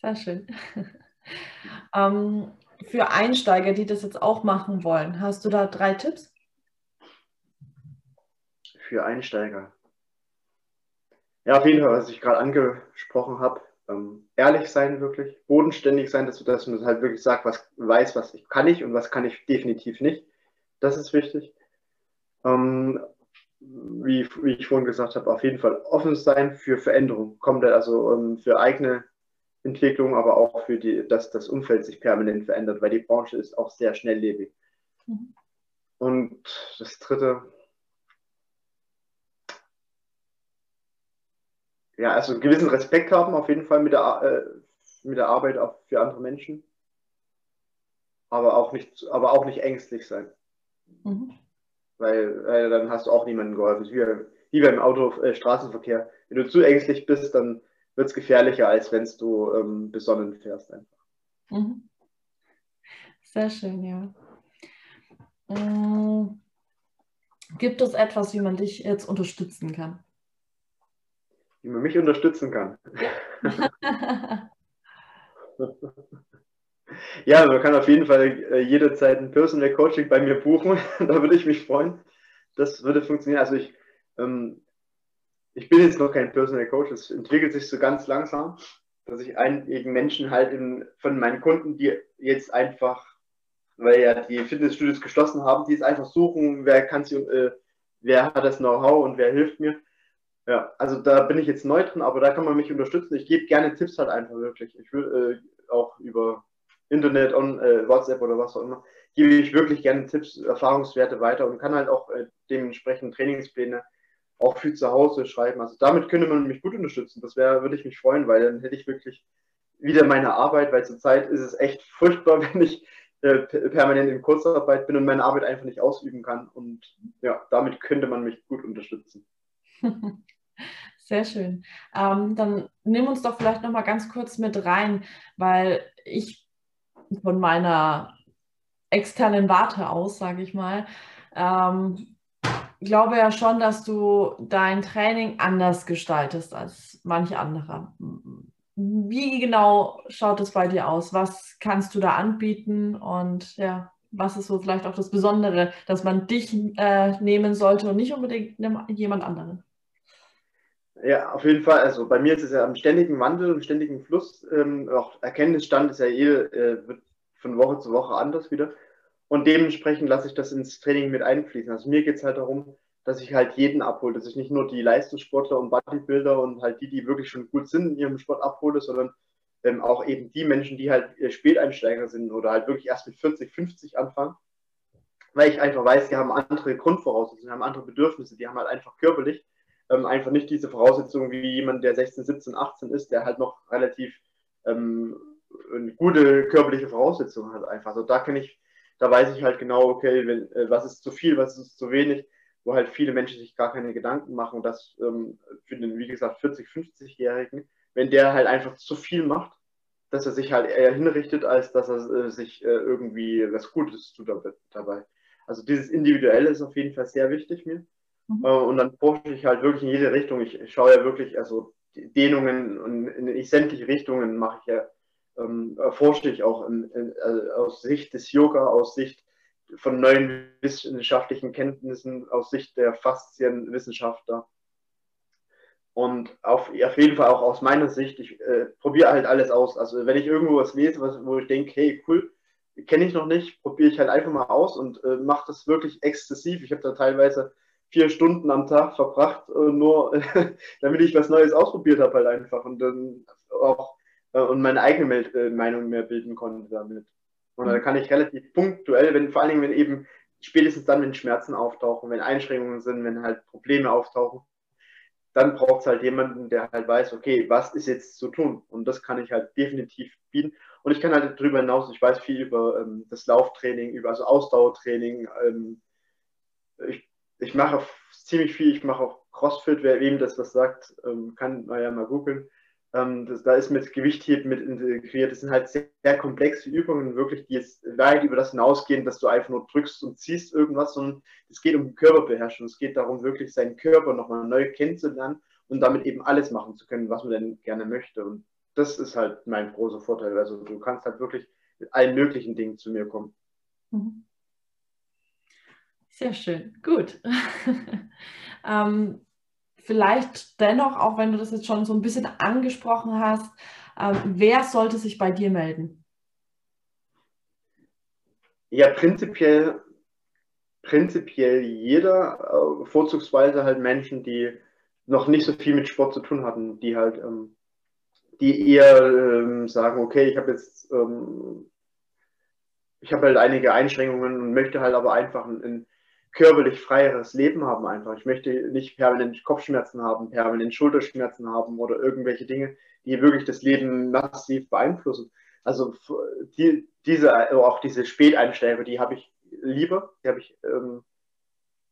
sehr schön. ähm, für Einsteiger, die das jetzt auch machen wollen, hast du da drei Tipps? Für Einsteiger. Ja, auf jeden Fall, was ich gerade angesprochen habe, ähm, ehrlich sein wirklich, bodenständig sein, dass, dass man halt wirklich sagt, was weiß, was ich kann ich und was kann ich definitiv nicht. Das ist wichtig. Ähm, wie, wie, ich vorhin gesagt habe, auf jeden Fall offen sein für Veränderung, komplett, also ähm, für eigene Entwicklung, aber auch für die, dass das Umfeld sich permanent verändert, weil die Branche ist auch sehr schnelllebig. Mhm. Und das dritte, ja, also einen gewissen Respekt haben, auf jeden Fall mit der, äh, mit der Arbeit auch für andere Menschen. Aber auch nicht, aber auch nicht ängstlich sein. Mhm. Weil äh, dann hast du auch niemandem geholfen. Wie, wie beim Auto, äh, Straßenverkehr. Wenn du zu ängstlich bist, dann wird es gefährlicher, als wenn du ähm, besonnen fährst einfach. Mhm. Sehr schön, ja. Ähm, gibt es etwas, wie man dich jetzt unterstützen kann? Wie man mich unterstützen kann. ja, man kann auf jeden Fall äh, jederzeit ein Personal Coaching bei mir buchen. da würde ich mich freuen. Das würde funktionieren. Also ich, ähm, ich bin jetzt noch kein Personal Coach. Es entwickelt sich so ganz langsam, dass ich einigen Menschen halt in, von meinen Kunden, die jetzt einfach weil ja die Fitnessstudios geschlossen haben, die jetzt einfach suchen, wer kann sie, äh, wer hat das Know-how und wer hilft mir. Ja, also da bin ich jetzt neu drin, aber da kann man mich unterstützen. Ich gebe gerne Tipps halt einfach wirklich. Ich will äh, auch über Internet, on, äh, WhatsApp oder was auch immer, gebe ich wirklich gerne Tipps, Erfahrungswerte weiter und kann halt auch äh, dementsprechend Trainingspläne auch für zu Hause schreiben. Also damit könnte man mich gut unterstützen. Das wäre, würde ich mich freuen, weil dann hätte ich wirklich wieder meine Arbeit, weil zurzeit ist es echt furchtbar, wenn ich äh, permanent in Kurzarbeit bin und meine Arbeit einfach nicht ausüben kann. Und ja, damit könnte man mich gut unterstützen. Sehr schön. Ähm, dann nimm uns doch vielleicht noch mal ganz kurz mit rein, weil ich von meiner externen Warte aus, sage ich mal, ähm, glaube ja schon, dass du dein Training anders gestaltest als manche andere. Wie genau schaut es bei dir aus? Was kannst du da anbieten? Und ja, was ist so vielleicht auch das Besondere, dass man dich äh, nehmen sollte und nicht unbedingt jemand anderen? Ja, auf jeden Fall. Also bei mir ist es ja am ständigen Wandel, im ständigen Fluss. Ähm, auch Erkenntnisstand ist ja eh, äh, wird von Woche zu Woche anders wieder. Und dementsprechend lasse ich das ins Training mit einfließen. Also mir geht es halt darum, dass ich halt jeden abhole, dass ich nicht nur die Leistungssportler und Bodybuilder und halt die, die wirklich schon gut sind in ihrem Sport abhole, sondern ähm, auch eben die Menschen, die halt äh, Späteinsteiger sind oder halt wirklich erst mit 40, 50 anfangen, weil ich einfach weiß, die haben andere Grundvoraussetzungen, die haben andere Bedürfnisse, die haben halt einfach körperlich ähm, einfach nicht diese Voraussetzungen wie jemand, der 16, 17, 18 ist, der halt noch relativ ähm, gute körperliche Voraussetzungen hat einfach. Also da kann ich, da weiß ich halt genau, okay, wenn, äh, was ist zu viel, was ist zu wenig wo halt viele Menschen sich gar keine Gedanken machen. Und das ähm, für den, wie gesagt, 40-, 50-Jährigen, wenn der halt einfach zu viel macht, dass er sich halt eher hinrichtet, als dass er äh, sich äh, irgendwie was Gutes tut dabei. Also dieses Individuelle ist auf jeden Fall sehr wichtig mir. Mhm. Äh, und dann forsche ich halt wirklich in jede Richtung. Ich, schaue ja wirklich, also Dehnungen und in, sämtliche Richtungen mache ich ja, ähm, forsche ich auch in, in, also aus Sicht des Yoga, aus Sicht von neuen wissenschaftlichen Kenntnissen aus Sicht der Faszienwissenschaftler. Und auf, auf jeden Fall auch aus meiner Sicht, ich äh, probiere halt alles aus. Also wenn ich irgendwo was lese, was, wo ich denke, hey, cool, kenne ich noch nicht, probiere ich halt einfach mal aus und äh, mache das wirklich exzessiv. Ich habe da teilweise vier Stunden am Tag verbracht, äh, nur damit ich was Neues ausprobiert habe halt einfach und dann auch äh, und meine eigene äh, Meinung mehr bilden konnte damit. Und da kann ich relativ punktuell, wenn vor allen Dingen, wenn eben spätestens dann, wenn Schmerzen auftauchen, wenn Einschränkungen sind, wenn halt Probleme auftauchen, dann braucht es halt jemanden, der halt weiß, okay, was ist jetzt zu tun? Und das kann ich halt definitiv bieten. Und ich kann halt darüber hinaus, ich weiß viel über ähm, das Lauftraining, über also Ausdauertraining. Ähm, ich, ich mache ziemlich viel, ich mache auch CrossFit, wer wem das was sagt, ähm, kann man ja mal googeln. Ähm, das, da ist mit Gewichtheben mit integriert. Das sind halt sehr, sehr, komplexe Übungen, wirklich, die jetzt weit über das hinausgehen, dass du einfach nur drückst und ziehst irgendwas, sondern es geht um Körperbeherrschung. Es geht darum, wirklich seinen Körper nochmal neu kennenzulernen und damit eben alles machen zu können, was man denn gerne möchte. Und das ist halt mein großer Vorteil. Also du kannst halt wirklich mit allen möglichen Dingen zu mir kommen. Mhm. Sehr schön, gut. ähm, vielleicht dennoch, auch wenn du das jetzt schon so ein bisschen angesprochen hast, ähm, wer sollte sich bei dir melden? Ja, prinzipiell, prinzipiell jeder, äh, vorzugsweise halt Menschen, die noch nicht so viel mit Sport zu tun hatten, die halt, ähm, die eher ähm, sagen, okay, ich habe jetzt, ähm, ich habe halt einige Einschränkungen und möchte halt aber einfach ein, ein körperlich freieres Leben haben einfach. Ich möchte nicht permanent Kopfschmerzen haben, permanent Schulterschmerzen haben oder irgendwelche Dinge, die wirklich das Leben massiv beeinflussen. Also die, diese, also auch diese Späteinsteiger, die habe ich lieber, die habe ich, ähm,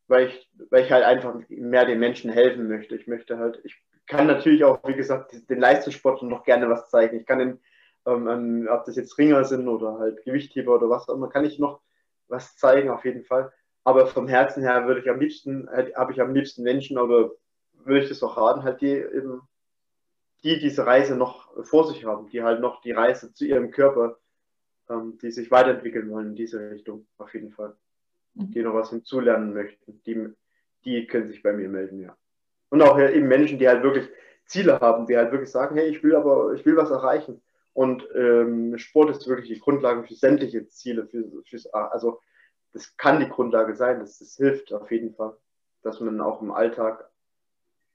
weil ich, weil ich halt einfach mehr den Menschen helfen möchte. Ich möchte halt, ich kann natürlich auch, wie gesagt, den Leistungssportlern noch gerne was zeigen. Ich kann den, ähm, ob das jetzt Ringer sind oder halt Gewichtheber oder was auch immer, kann ich noch was zeigen, auf jeden Fall. Aber vom Herzen her würde ich am liebsten, habe ich am liebsten Menschen oder würde ich das auch raten, halt die eben, die diese Reise noch vor sich haben, die halt noch die Reise zu ihrem Körper, ähm, die sich weiterentwickeln wollen in diese Richtung, auf jeden Fall. Mhm. Die noch was hinzulernen möchten, die, die können sich bei mir melden, ja. Und auch eben Menschen, die halt wirklich Ziele haben, die halt wirklich sagen, hey, ich will aber, ich will was erreichen. Und ähm, Sport ist wirklich die Grundlage für sämtliche Ziele, für, fürs, also das kann die Grundlage sein, das, das hilft auf jeden Fall, dass man auch im Alltag,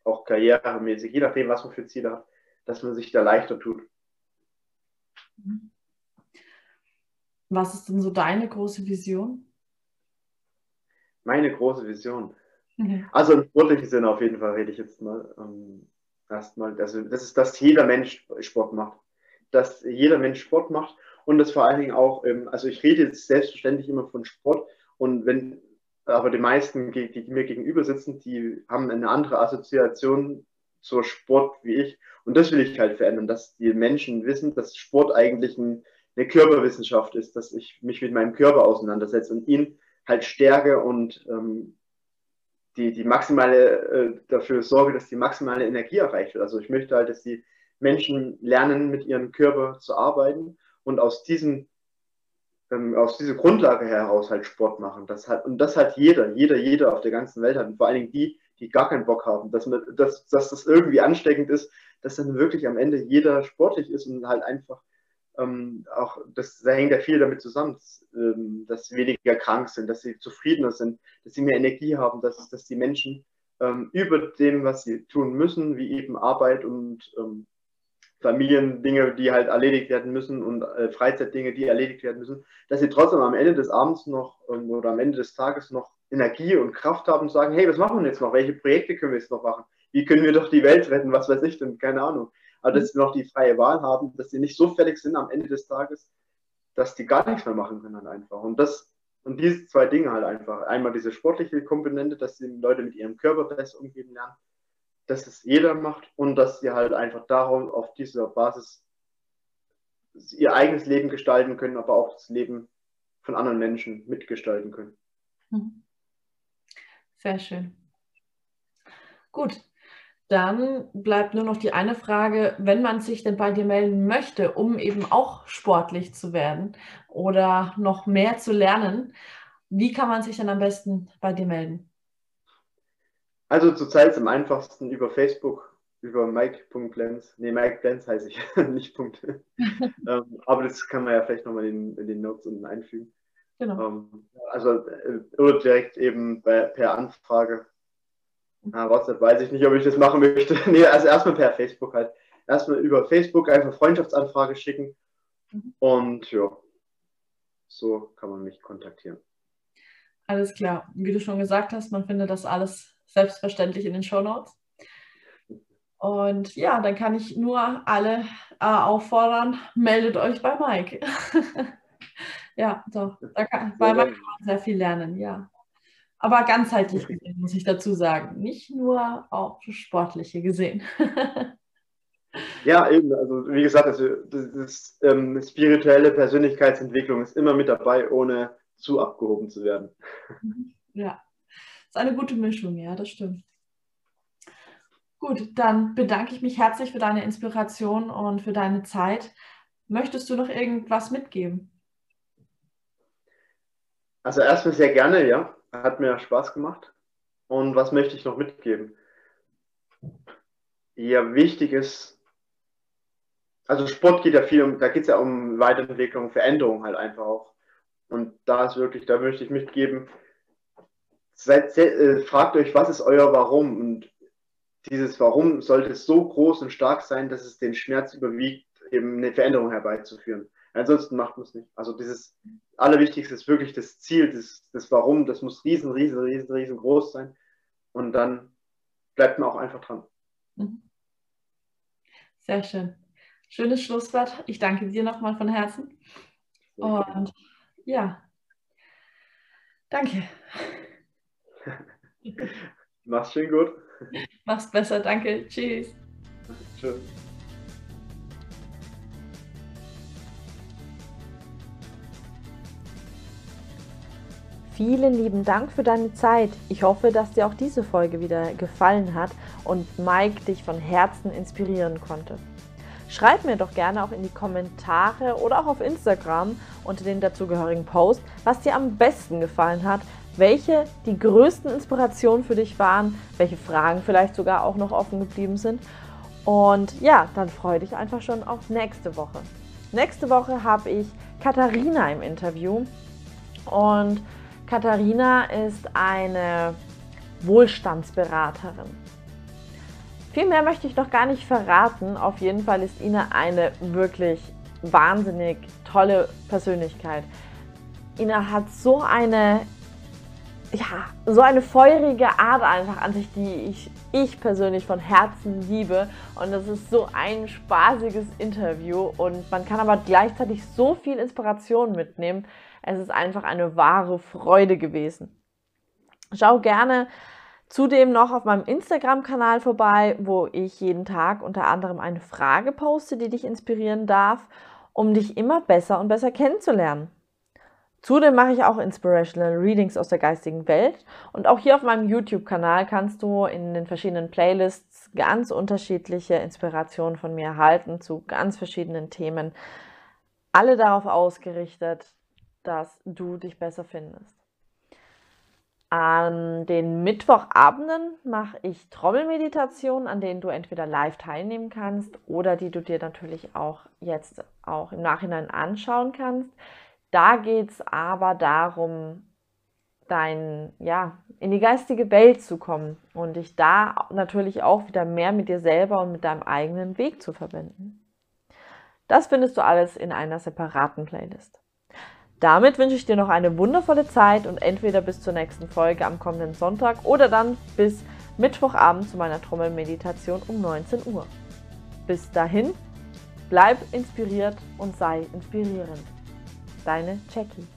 auch karrieremäßig, je nachdem, was man für Ziele hat, dass man sich da leichter tut. Was ist denn so deine große Vision? Meine große Vision. Mhm. Also im sportlichen Sinne auf jeden Fall rede ich jetzt mal. Ähm, erstmal, also das ist, dass jeder Mensch Sport macht. Dass jeder Mensch Sport macht und das vor allen Dingen auch, ähm, also ich rede jetzt selbstverständlich immer von Sport. Und wenn, aber die meisten, die, die mir gegenüber sitzen, die haben eine andere Assoziation zur Sport wie ich. Und das will ich halt verändern, dass die Menschen wissen, dass Sport eigentlich ein, eine Körperwissenschaft ist, dass ich mich mit meinem Körper auseinandersetze und ihn halt stärke und ähm, die, die maximale, äh, dafür sorge, dass die maximale Energie erreicht wird. Also ich möchte halt, dass die Menschen lernen, mit ihrem Körper zu arbeiten und aus diesem ähm, aus dieser Grundlage heraus halt Sport machen. Das hat, und das hat jeder, jeder, jeder auf der ganzen Welt hat. Und vor allen Dingen die, die gar keinen Bock haben, dass, man, dass, dass das irgendwie ansteckend ist, dass dann wirklich am Ende jeder sportlich ist und halt einfach ähm, auch, das, da hängt ja viel damit zusammen, dass, ähm, dass sie weniger krank sind, dass sie zufriedener sind, dass sie mehr Energie haben, dass, dass die Menschen ähm, über dem, was sie tun müssen, wie eben Arbeit und ähm, Familiendinge, die halt erledigt werden müssen und äh, Freizeitdinge, die erledigt werden müssen, dass sie trotzdem am Ende des Abends noch ähm, oder am Ende des Tages noch Energie und Kraft haben und sagen, hey, was machen wir jetzt noch? Welche Projekte können wir jetzt noch machen? Wie können wir doch die Welt retten? Was weiß ich denn? Keine Ahnung. Aber dass sie noch die freie Wahl haben, dass sie nicht so fertig sind am Ende des Tages, dass die gar nichts mehr machen können einfach. Und das und diese zwei Dinge halt einfach. Einmal diese sportliche Komponente, dass die Leute mit ihrem Körper besser umgehen lernen dass es jeder macht und dass sie halt einfach darum auf dieser Basis ihr eigenes Leben gestalten können, aber auch das Leben von anderen Menschen mitgestalten können. Mhm. Sehr schön. Gut, dann bleibt nur noch die eine Frage, wenn man sich denn bei dir melden möchte, um eben auch sportlich zu werden oder noch mehr zu lernen, wie kann man sich dann am besten bei dir melden? Also zurzeit ist am einfachsten über Facebook, über Mike.Blens. Nee, Mike Blens heiße ich, nicht Punkt. ähm, aber das kann man ja vielleicht nochmal in, in den Notes unten einfügen. Genau. Ähm, also, äh, oder direkt eben bei, per Anfrage. Ah, WhatsApp weiß ich nicht, ob ich das machen möchte. nee, also erstmal per Facebook halt. Erstmal über Facebook einfach Freundschaftsanfrage schicken. Mhm. Und ja, so kann man mich kontaktieren. Alles klar. Wie du schon gesagt hast, man findet das alles selbstverständlich in den Show Notes. Und ja, dann kann ich nur alle äh, auffordern, meldet euch bei Mike. ja, doch, da kann, bei Mike kann man sehr viel lernen, ja. Aber ganzheitlich gesehen, muss ich dazu sagen. Nicht nur auch sportliche gesehen. ja, eben. Also, wie gesagt, also, das ist, ähm, spirituelle Persönlichkeitsentwicklung ist immer mit dabei, ohne zu abgehoben zu werden. Ja, ist eine gute Mischung, ja, das stimmt. Gut, dann bedanke ich mich herzlich für deine Inspiration und für deine Zeit. Möchtest du noch irgendwas mitgeben? Also erstmal sehr gerne, ja. hat mir Spaß gemacht. Und was möchte ich noch mitgeben? Ja, wichtig ist, also Sport geht ja viel um, da geht es ja um Weiterentwicklung, Veränderung halt einfach auch. Und da ist wirklich, da möchte ich mitgeben, seid, äh, fragt euch, was ist euer Warum? Und dieses Warum sollte so groß und stark sein, dass es den Schmerz überwiegt, eben eine Veränderung herbeizuführen. Ansonsten macht man es nicht. Also dieses Allerwichtigste ist wirklich das Ziel, das, das Warum, das muss riesen, riesen, riesen, riesengroß sein. Und dann bleibt man auch einfach dran. Mhm. Sehr schön. Schönes Schlusswort. Ich danke dir nochmal von Herzen. Und ja, danke. Mach's schön gut. Mach's besser, danke. Tschüss. Tschüss. Vielen lieben Dank für deine Zeit. Ich hoffe, dass dir auch diese Folge wieder gefallen hat und Mike dich von Herzen inspirieren konnte. Schreib mir doch gerne auch in die Kommentare oder auch auf Instagram unter den dazugehörigen Post, was dir am besten gefallen hat, welche die größten Inspirationen für dich waren, welche Fragen vielleicht sogar auch noch offen geblieben sind. Und ja, dann freue dich einfach schon auf nächste Woche. Nächste Woche habe ich Katharina im Interview und Katharina ist eine Wohlstandsberaterin. Viel mehr möchte ich noch gar nicht verraten. Auf jeden Fall ist Ina eine wirklich wahnsinnig tolle Persönlichkeit. Ina hat so eine, ja, so eine feurige Art einfach an sich, die ich, ich persönlich von Herzen liebe. Und das ist so ein spaßiges Interview und man kann aber gleichzeitig so viel Inspiration mitnehmen. Es ist einfach eine wahre Freude gewesen. Schau gerne zudem noch auf meinem Instagram-Kanal vorbei, wo ich jeden Tag unter anderem eine Frage poste, die dich inspirieren darf, um dich immer besser und besser kennenzulernen. Zudem mache ich auch Inspirational Readings aus der geistigen Welt und auch hier auf meinem YouTube-Kanal kannst du in den verschiedenen Playlists ganz unterschiedliche Inspirationen von mir erhalten zu ganz verschiedenen Themen. Alle darauf ausgerichtet, dass du dich besser findest. An den Mittwochabenden mache ich Trommelmeditationen, an denen du entweder live teilnehmen kannst oder die du dir natürlich auch jetzt auch im Nachhinein anschauen kannst. Da geht es aber darum, dein, ja, in die geistige Welt zu kommen und dich da natürlich auch wieder mehr mit dir selber und mit deinem eigenen Weg zu verbinden. Das findest du alles in einer separaten Playlist. Damit wünsche ich dir noch eine wundervolle Zeit und entweder bis zur nächsten Folge am kommenden Sonntag oder dann bis Mittwochabend zu meiner Trommelmeditation um 19 Uhr. Bis dahin, bleib inspiriert und sei inspirierend. Deine Jackie.